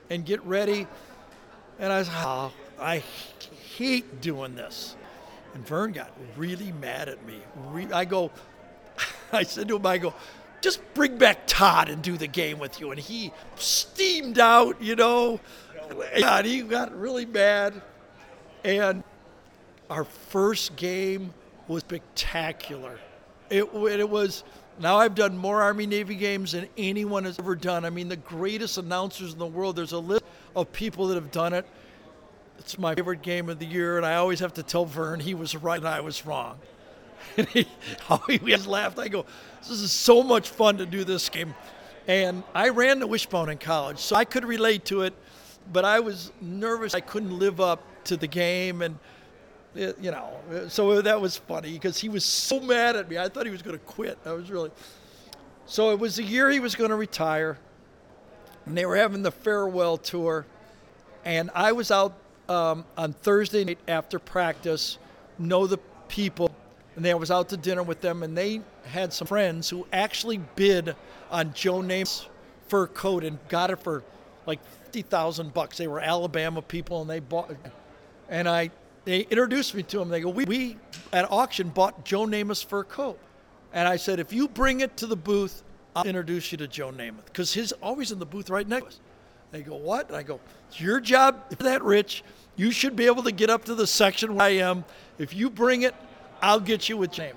and get ready. And I was, oh, I hate doing this. And Verne got really mad at me. I go, [laughs] I said to him, I go, just bring back Todd and do the game with you. And he steamed out, you know. And he got really mad. And our first game was spectacular. It, it was, now I've done more Army Navy games than anyone has ever done. I mean, the greatest announcers in the world, there's a list of people that have done it. It's my favorite game of the year, and I always have to tell Verne he was right and I was wrong. [laughs] And he, [laughs] he always laughed. I go, this is so much fun to do this game. And I ran the wishbone in college, so I could relate to it, but I was nervous. I couldn't live up to the game, and it, you know, so that was funny because he was so mad at me. I thought he was going to quit. I was really. So it was the year he was going to retire, and they were having the farewell tour, and I was out um, on Thursday night after practice, know the people, and I was out to dinner with them, and they had some friends who actually bid on Joe Namath's fur coat and got it for like fifty thousand bucks. They were Alabama people, and they bought. And I they introduced me to him. They go, we, we at auction bought Joe Namath's fur coat. And I said, if you bring it to the booth, I'll introduce you to Joe Namath. Because he's always in the booth right next to us. They go, what? And I go, it's your job. If that rich, you should be able to get up to the section where I am. If you bring it, I'll get you with Namath.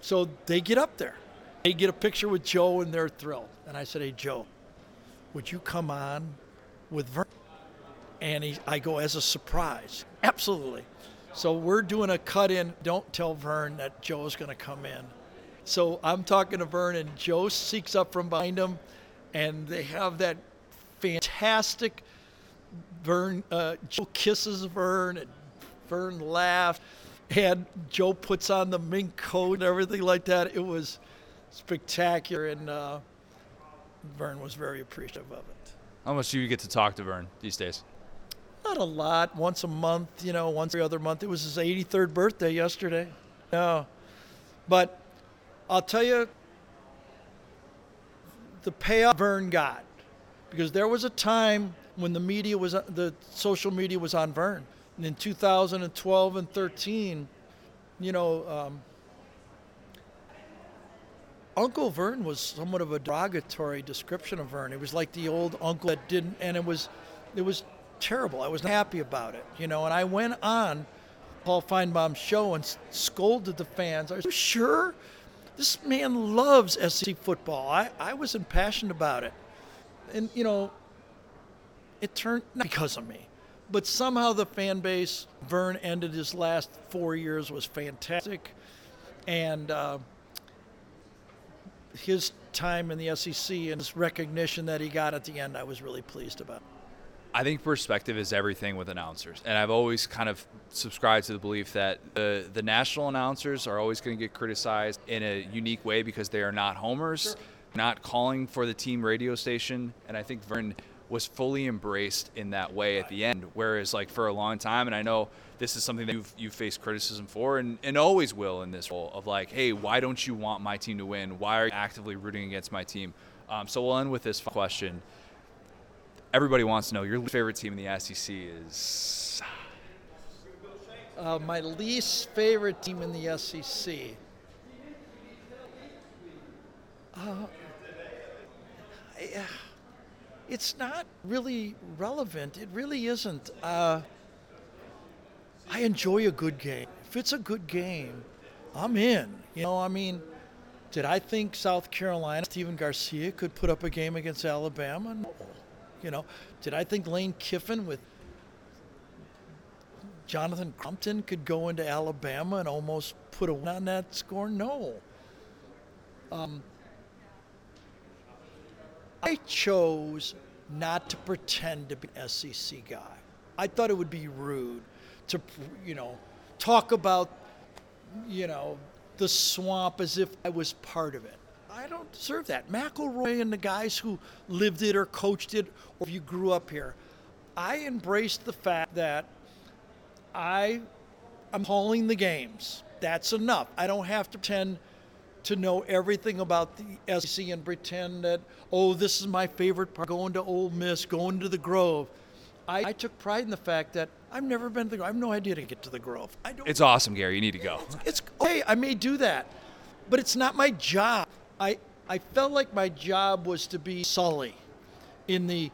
So they get up there. They get a picture with Joe and they're thrilled. And I said, hey, Joe, would you come on with Verne? And he, I go, as a surprise. Absolutely. So we're doing a cut in. Don't tell Verne that Joe's going to come in. So I'm talking to Verne, and Joe seeks up from behind him, and they have that fantastic Verne. Uh, Joe kisses Verne, and Verne laughs, and Joe puts on the mink coat and everything like that. It was spectacular, and uh, Verne was very appreciative of it. How much do you get to talk to Verne these days? Not a lot, once a month, you know, once every other month. It was his 83rd birthday yesterday. No. But I'll tell you the payoff Verne got because there was a time when the media was the social media was on Verne. And in 2012 and 13, you know, um, Uncle Verne was somewhat of a derogatory description of Verne. It was like the old uncle that didn't, and it was, it was terrible. I was not happy about it, you know. And I went on Paul Finebaum's show and scolded the fans. I was sure this man loves SEC football. I, I was impassioned about it. And, you know, it turned, not because of me, but somehow the fan base, Verne ended his last four years, was fantastic. And uh, his time in the SEC and his recognition that he got at the end, I was really pleased about. I think perspective is everything with announcers, and I've always kind of subscribed to the belief that the the national announcers are always going to get criticized in a unique way because they are not homers, sure. not calling for the team radio station, and I think Verne was fully embraced in that way at the end. Whereas, like for a long time, and I know this is something that you've you've faced criticism for, and, and always will in this role of like, hey, why don't you want my team to win? Why are you actively rooting against my team? Um, so we'll end with this question everybody wants to know your favorite team in the SEC is. Uh, my least favorite team in the SEC. Uh, it's not really relevant. It really isn't. Uh, I enjoy a good game. If it's a good game, I'm in. You know, I mean, did I think South Carolina, Stephen Garcia, could put up a game against Alabama? No. You know, did I think Lane Kiffin with Jonathan Crompton could go into Alabama and almost put a win on that score? No. Um, I chose not to pretend to be an SEC guy. I thought it would be rude to, you know, talk about, you know, the swamp as if I was part of it. I don't deserve that. McElroy and the guys who lived it or coached it, or if you grew up here, I embraced the fact that I am calling the games. That's enough. I don't have to pretend to know everything about the SEC and pretend that, oh, this is my favorite part, going to Ole Miss, going to the Grove. I, I took pride in the fact that I've never been to the Grove. I have no idea to get to the Grove. I don't. It's awesome, Gary. You need to go. It's, it's hey, I may do that, but it's not my job. I, I felt like my job was to be Sully in the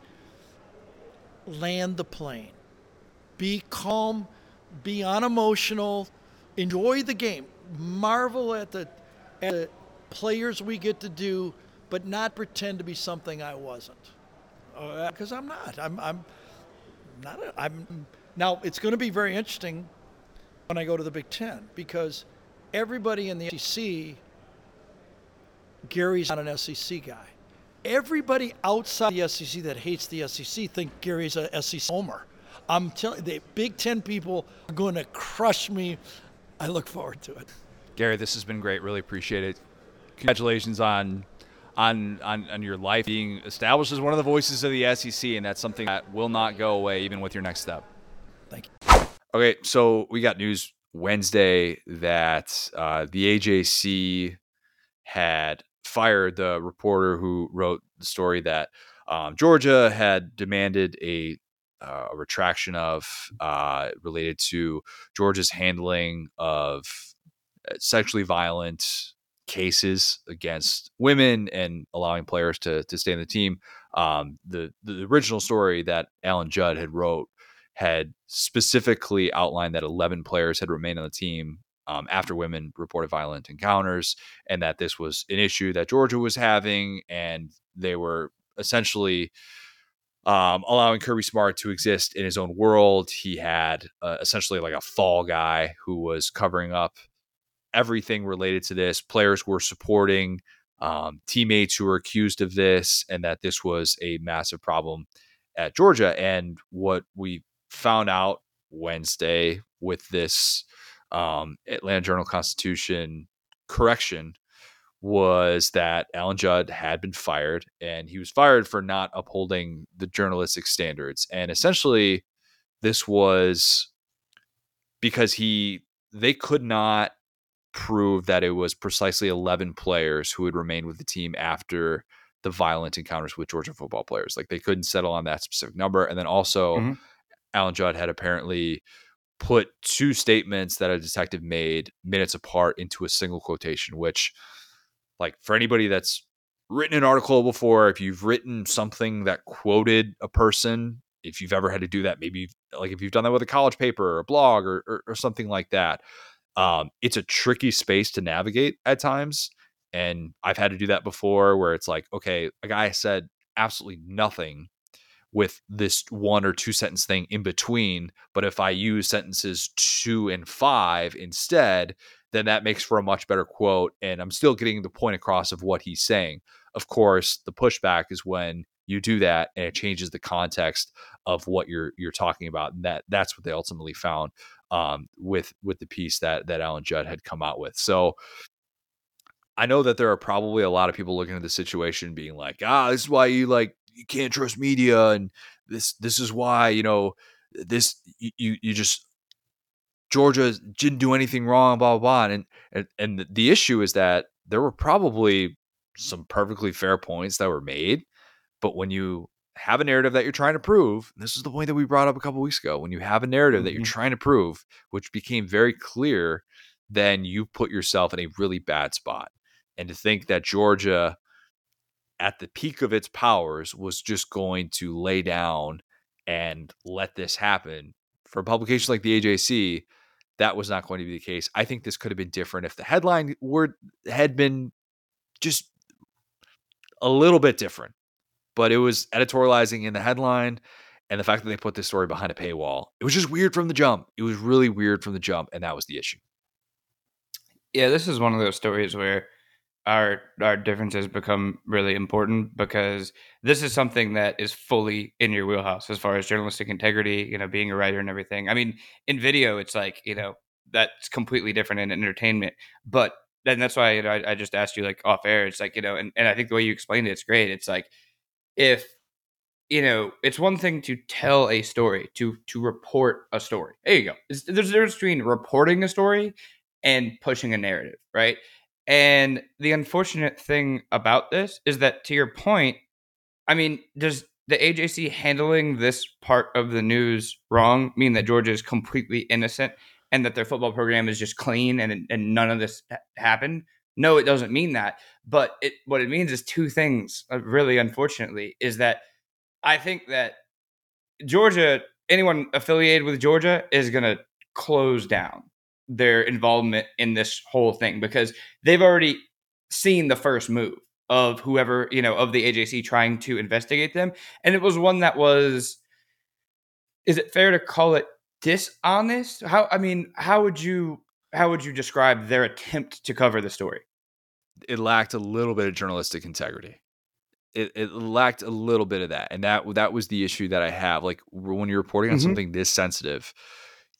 land the plane. Be calm, be unemotional, enjoy the game, marvel at the, at the players we get to do, but not pretend to be something I wasn't. Because uh, I'm not. I'm, I'm not. A, I'm now. It's going to be very interesting when I go to the Big Ten because everybody in the SEC Gary's not an SEC guy. Everybody outside the SEC that hates the SEC think Gary's a SEC homer. I'm telling the Big Ten people are going to crush me. I look forward to it. Gary, this has been great. Really appreciate it. Congratulations on on, on, on your life being established as one of the voices of the SEC, and that's something that will not go away even with your next step. Thank you. Okay, so we got news Wednesday that uh, the AJC had fired the reporter who wrote the story that um, Georgia had demanded a, uh, a retraction of uh, related to Georgia's handling of uh, sexually violent cases against women and allowing players to to stay in the team. Um, the the original story that Alan Judd had wrote had specifically outlined that 11 players had remained on the team um, after women reported violent encounters, and that this was an issue that Georgia was having, and they were essentially um, allowing Kirby Smart to exist in his own world. He had uh, essentially like a fall guy who was covering up everything related to this. Players were supporting um, teammates who were accused of this, and that this was a massive problem at Georgia. And what we found out Wednesday with this um, Atlanta Journal Constitution correction was that Alan Judd had been fired and he was fired for not upholding the journalistic standards. And essentially, this was because he they could not prove that it was precisely 11 players who had remained with the team after the violent encounters with Georgia football players. Like they couldn't settle on that specific number. And then also, mm-hmm. Alan Judd had apparently put two statements that a detective made minutes apart into a single quotation, which, like, for anybody that's written an article before, if you've written something that quoted a person, if you've ever had to do that, maybe like if you've done that with a college paper or a blog or, or, or something like that, um, it's a tricky space to navigate at times. And I've had to do that before where it's like, okay, a guy said absolutely nothing with this one or two sentence thing in between. But if I use sentences two and five instead, then that makes for a much better quote. And I'm still getting the point across of what he's saying. Of course, the pushback is when you do that and it changes the context of what you're you're talking about. And that that's what they ultimately found um, with with the piece that that Alan Judd had come out with. So I know that there are probably a lot of people looking at the situation being like, ah, this is why you like you can't trust media, and this this is why you know this you you just Georgia didn't do anything wrong, blah blah blah. And and, and the issue is that there were probably some perfectly fair points that were made, but when you have a narrative that you're trying to prove. This is the point that we brought up a couple weeks ago. When you have a narrative mm-hmm. that you're mm-hmm. trying to prove, which became very clear, then you put yourself in a really bad spot. And to think that Georgia, at the peak of its powers, was just going to lay down and let this happen for a publication like the AJC, that was not going to be the case. I think this could have been different if the headline word had been just a little bit different but it was editorializing in the headline and the fact that they put this story behind a paywall. It was just weird from the jump. It was really weird from the jump, and that was the issue. Yeah, this is one of those stories where our our differences become really important because this is something that is fully in your wheelhouse as far as journalistic integrity, you know, being a writer and everything. I mean, in video, it's like you know that's completely different in entertainment, but then that's why you know, I, I just asked you like off air. It's like you know, and, and I think the way you explained it, it's great. It's like if you know, it's one thing to tell a story, to to report a story. There you go. There's a difference between reporting a story and pushing a narrative, right? And the unfortunate thing about this is that, to your point, I mean, does the AJC handling this part of the news wrong mean that Georgia is completely innocent and that their football program is just clean and and none of this happened? No, it doesn't mean that. But it what it means is two things. Uh, really, unfortunately, is that I think that Georgia, anyone affiliated with Georgia, is going to close down their involvement in this whole thing because they've already seen the first move of whoever you know of the AJC trying to investigate them, and it was one that was. Is it fair to call it dishonest? How I mean, how would you how would you describe their attempt to cover the story? It lacked a little bit of journalistic integrity. It, it lacked a little bit of that, and that that was the issue that I have. Like when you're reporting on mm-hmm. something this sensitive,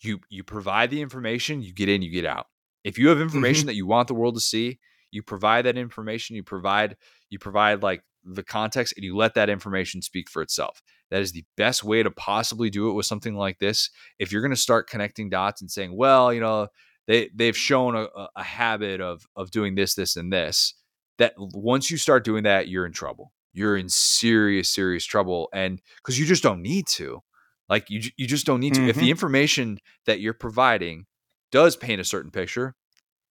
you you provide the information, you get in, you get out. If you have information mm-hmm. that you want the world to see, you provide that information. You provide you provide like the context, and you let that information speak for itself. That is the best way to possibly do it with something like this. If you're going to start connecting dots and saying, well, you know, they they've shown a, a habit of of doing this, this, and this. That once you start doing that, you're in trouble. You're in serious, serious trouble, and because you just don't need to. Like you, you just don't need to. Mm-hmm. If the mm-hmm. information that you're providing does paint a certain picture,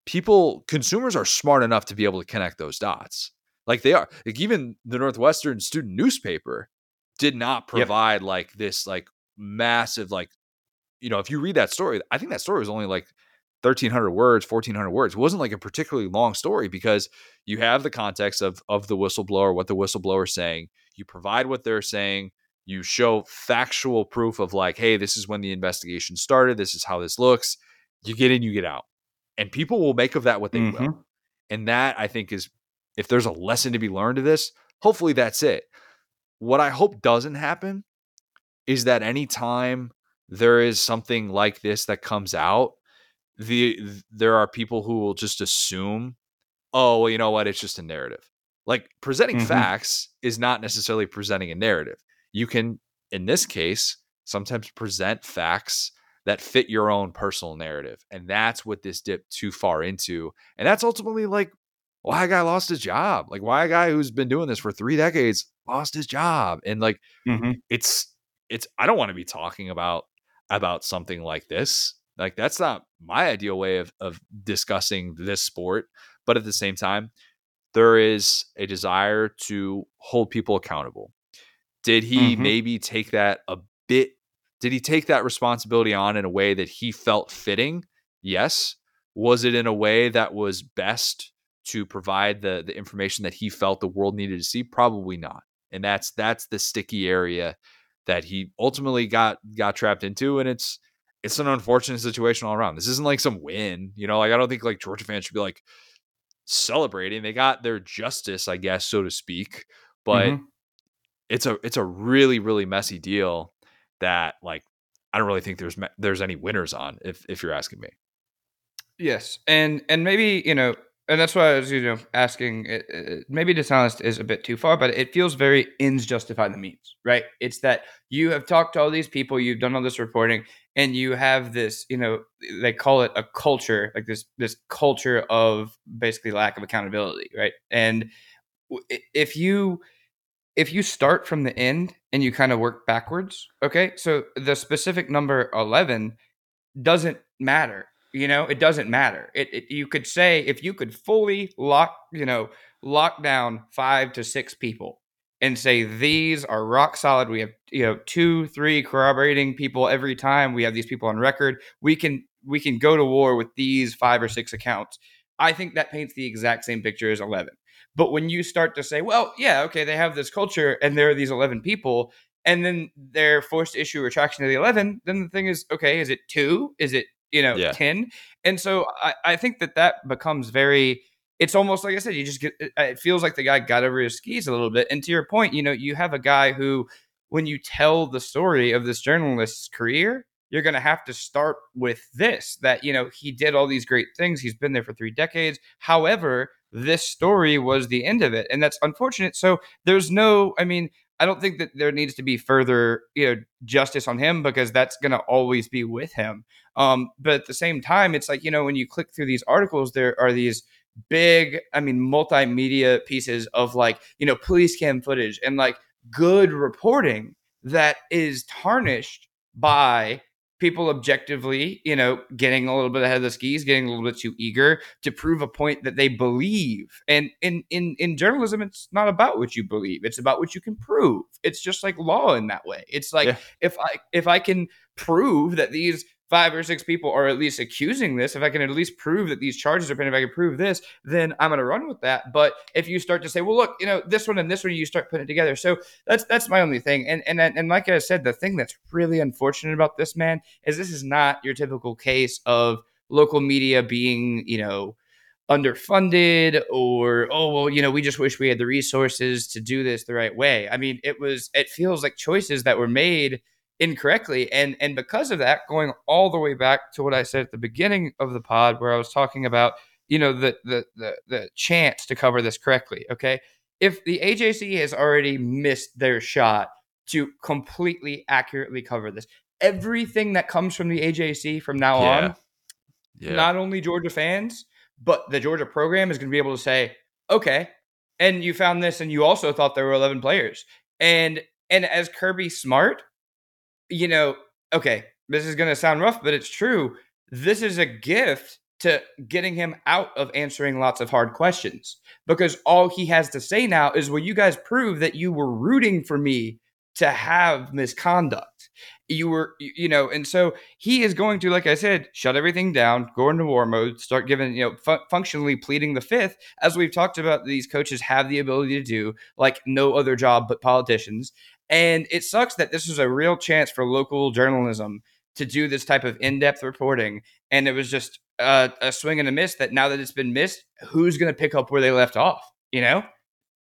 people, consumers are smart enough to be able to connect those dots. Like they are. Like even the Northwestern student newspaper did not provide yep. like this like massive like you know if you read that story i think that story was only like 1300 words 1400 words it wasn't like a particularly long story because you have the context of of the whistleblower what the whistleblower is saying you provide what they're saying you show factual proof of like hey this is when the investigation started this is how this looks you get in you get out and people will make of that what they mm-hmm. will and that i think is if there's a lesson to be learned of this hopefully that's it what i hope doesn't happen is that anytime there is something like this that comes out the there are people who will just assume, oh, well, you know what? It's just a narrative. Like presenting mm-hmm. facts is not necessarily presenting a narrative. You can, in this case, sometimes present facts that fit your own personal narrative. And that's what this dipped too far into. And that's ultimately like why a guy lost his job. Like why a guy who's been doing this for three decades lost his job. And like mm-hmm. it's it's I don't want to be talking about about something like this. Like that's not my ideal way of of discussing this sport. But at the same time, there is a desire to hold people accountable. Did he mm-hmm. maybe take that a bit? Did he take that responsibility on in a way that he felt fitting? Yes. Was it in a way that was best to provide the the information that he felt the world needed to see? Probably not. And that's that's the sticky area that he ultimately got got trapped into and it's it's an unfortunate situation all around. This isn't like some win, you know, like I don't think like Georgia fans should be like celebrating. They got their justice, I guess, so to speak. But mm-hmm. It's a it's a really really messy deal that like I don't really think there's there's any winners on if if you're asking me. Yes, and and maybe you know and that's why I was, you know, asking. It, it, maybe dishonest is a bit too far, but it feels very ends justify the means, right? It's that you have talked to all these people, you've done all this reporting, and you have this, you know, they call it a culture, like this this culture of basically lack of accountability, right? And if you if you start from the end and you kind of work backwards, okay, so the specific number eleven doesn't matter you know, it doesn't matter. It, it, you could say if you could fully lock, you know, lock down five to six people and say these are rock solid. We have you know two, three corroborating people every time. We have these people on record. We can we can go to war with these five or six accounts. I think that paints the exact same picture as eleven. But when you start to say, well, yeah, okay, they have this culture and there are these eleven people, and then they're forced to issue a retraction to the 11 then the thing is okay is it two is it you know, yeah. 10. And so I, I think that that becomes very, it's almost like I said, you just get, it feels like the guy got over his skis a little bit. And to your point, you know, you have a guy who, when you tell the story of this journalist's career, you're going to have to start with this that, you know, he did all these great things. He's been there for three decades. However, this story was the end of it. And that's unfortunate. So there's no, I mean, I don't think that there needs to be further, you know, justice on him because that's going to always be with him. Um, but at the same time, it's like you know when you click through these articles, there are these big, I mean, multimedia pieces of like you know police cam footage and like good reporting that is tarnished by people objectively, you know, getting a little bit ahead of the skis, getting a little bit too eager to prove a point that they believe. And in in in journalism, it's not about what you believe; it's about what you can prove. It's just like law in that way. It's like yeah. if I if I can prove that these five or six people are at least accusing this, if I can at least prove that these charges are pending, if I can prove this, then I'm going to run with that. But if you start to say, well, look, you know, this one and this one, you start putting it together. So that's that's my only thing. And and and like I said, the thing that's really unfortunate about this man is this is not your typical case of local media being, you know, underfunded or oh well you know we just wish we had the resources to do this the right way i mean it was it feels like choices that were made incorrectly and and because of that going all the way back to what i said at the beginning of the pod where i was talking about you know the the the, the chance to cover this correctly okay if the ajc has already missed their shot to completely accurately cover this everything that comes from the ajc from now yeah. on yeah. not only georgia fans but the georgia program is going to be able to say okay and you found this and you also thought there were 11 players and and as kirby smart you know, okay, this is going to sound rough, but it's true. This is a gift to getting him out of answering lots of hard questions because all he has to say now is, well, you guys prove that you were rooting for me to have misconduct. You were, you know, and so he is going to, like I said, shut everything down, go into war mode, start giving, you know, fu- functionally pleading the fifth, as we've talked about. These coaches have the ability to do, like no other job but politicians. And it sucks that this was a real chance for local journalism to do this type of in-depth reporting, and it was just a, a swing and a miss. That now that it's been missed, who's going to pick up where they left off? You know?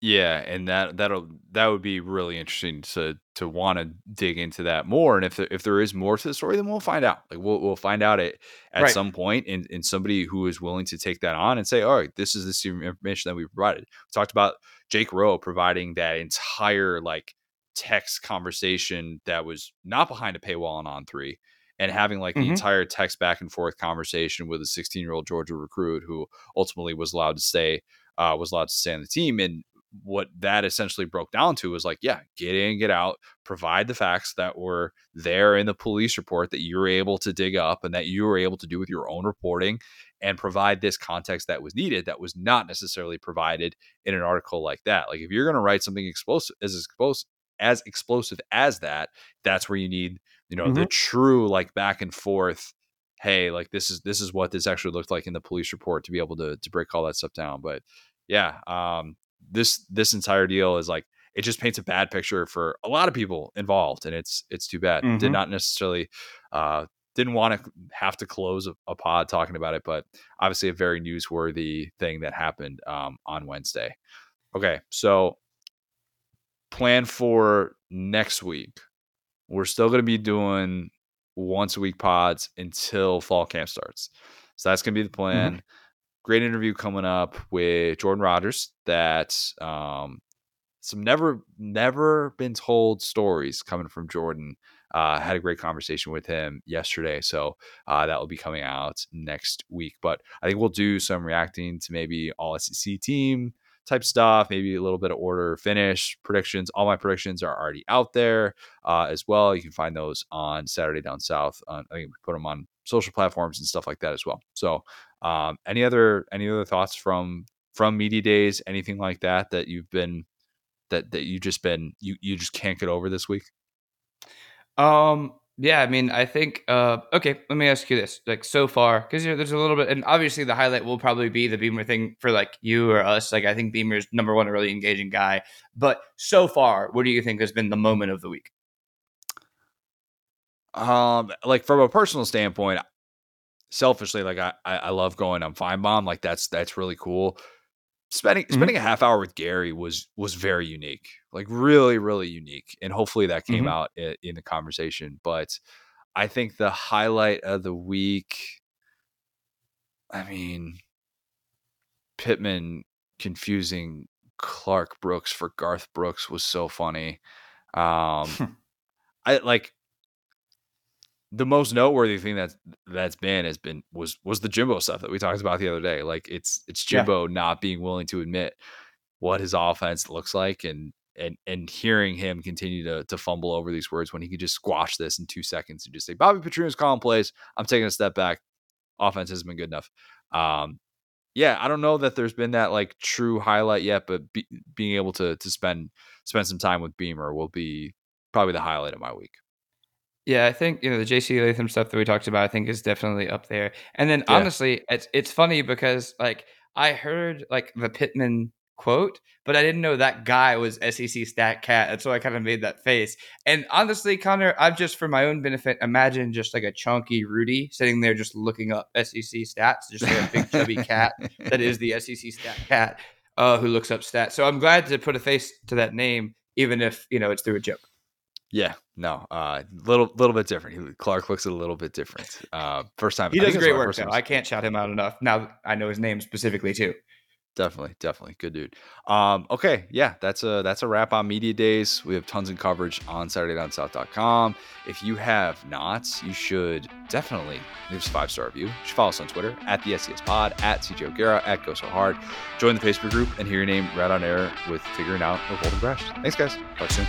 Yeah, and that that'll that would be really interesting to to want to dig into that more. And if there, if there is more to the story, then we'll find out. Like we'll we'll find out it at right. some point, and and somebody who is willing to take that on and say, all right, this is the information that we provided. We talked about Jake Rowe providing that entire like text conversation that was not behind a paywall on on three and having like the Mhm. entire text back and forth conversation with a 16 year old Georgia recruit who ultimately was allowed to stay uh, was allowed to stay on the team and what that essentially broke down to was like yeah get in get out provide the facts that were there in the police report that you were able to dig up and that you were able to do with your own reporting and provide this context that was needed that was not necessarily provided in an article like that like if you're going to write something explosive as explosive as explosive as that that's where you need you know the true like back and forth hey like this is this is what this actually looked like in the police report to be able to to break all that stuff down but yeah um this this entire deal is like it just paints a bad picture for a lot of people involved and it's it's too bad. Did Mhm. not necessarily uh didn't want to have to close a, a pod talking about it but obviously a very newsworthy thing that happened um on wednesday. Okay so plan for next week we're still going to be doing once a week pods until fall camp starts. So that's going to be the plan. Great interview coming up with Jordan Rogers. That um, some never never been told stories coming from Jordan. Uh, had a great conversation with him yesterday, so uh, that will be coming out next week. But I think we'll do some reacting to maybe all SEC team type stuff, maybe a little bit of order finish predictions. All my predictions are already out there uh, as well. You can find those on Saturday Down South. I think we put them on social platforms and stuff like that as well. So, um, any other any other thoughts from from media days, anything like that that you've been that that you just been you you just can't get over this week? Um. Yeah. I mean, I think. Uh. Okay. Let me ask you this. Like so far, because you know, there's a little bit, and obviously the highlight will probably be the Beamer thing for like you or us. Like I think Beamer's number one, a really engaging guy. But so far, what do you think has been the moment of the week? Um, like from a personal standpoint, selfishly, like I I, love going on Finebaum. Like that's that's really cool. Spending Mhm. spending a half hour with Gary was was very unique, like really really unique, and hopefully that came Mhm. out in, in the conversation. But I think the highlight of the week, I mean, Pittman confusing Clark Brooks for Garth Brooks was so funny. Um, [laughs] I like the most noteworthy thing that's that's been has been was was the Jimbo stuff that we talked about the other day. Like it's it's Yeah. Jimbo not being willing to admit what his offense looks like and and and hearing him continue to to fumble over these words when he could just squash this in two seconds and just say Bobby Petrino's calling plays. I'm taking a step back. Offense hasn't been good enough. Um, yeah, I don't know that there's been that like true highlight yet, but be, being able to to spend spend some time with Beamer will be probably the highlight of my week. Yeah, I think you know the JC Latham stuff that we talked about. I think is definitely up there. And then Yeah. honestly, it's it's funny because like I heard like the Pittman quote, but I didn't know that guy was SEC stat cat, and so I kind of made that face. And honestly, Connor, I've just for my own benefit imagine just like a chunky Rudy sitting there just looking up SEC stats, just like a big chubby cat that is the SEC stat cat uh, who looks up stats. So I'm glad to put a face to that name, even if you know it's through a joke. Yeah, no, uh, little little bit different. He, Clark looks a little bit different. Uh, first time He I does great work though. I can't shout him out enough. Now I know his name specifically too. Definitely, definitely, good dude. Um, okay, yeah, that's a that's a wrap on media days. We have tons of coverage on SaturdayDownSouth.com. If you have not, you should definitely leave us a five star review. You should follow us on Twitter at the SDS Pod, at CJ O'Gara, at Go So Hard. Join the Facebook group and hear your name right on air with figuring out a golden crash. Thanks, guys. Talk soon.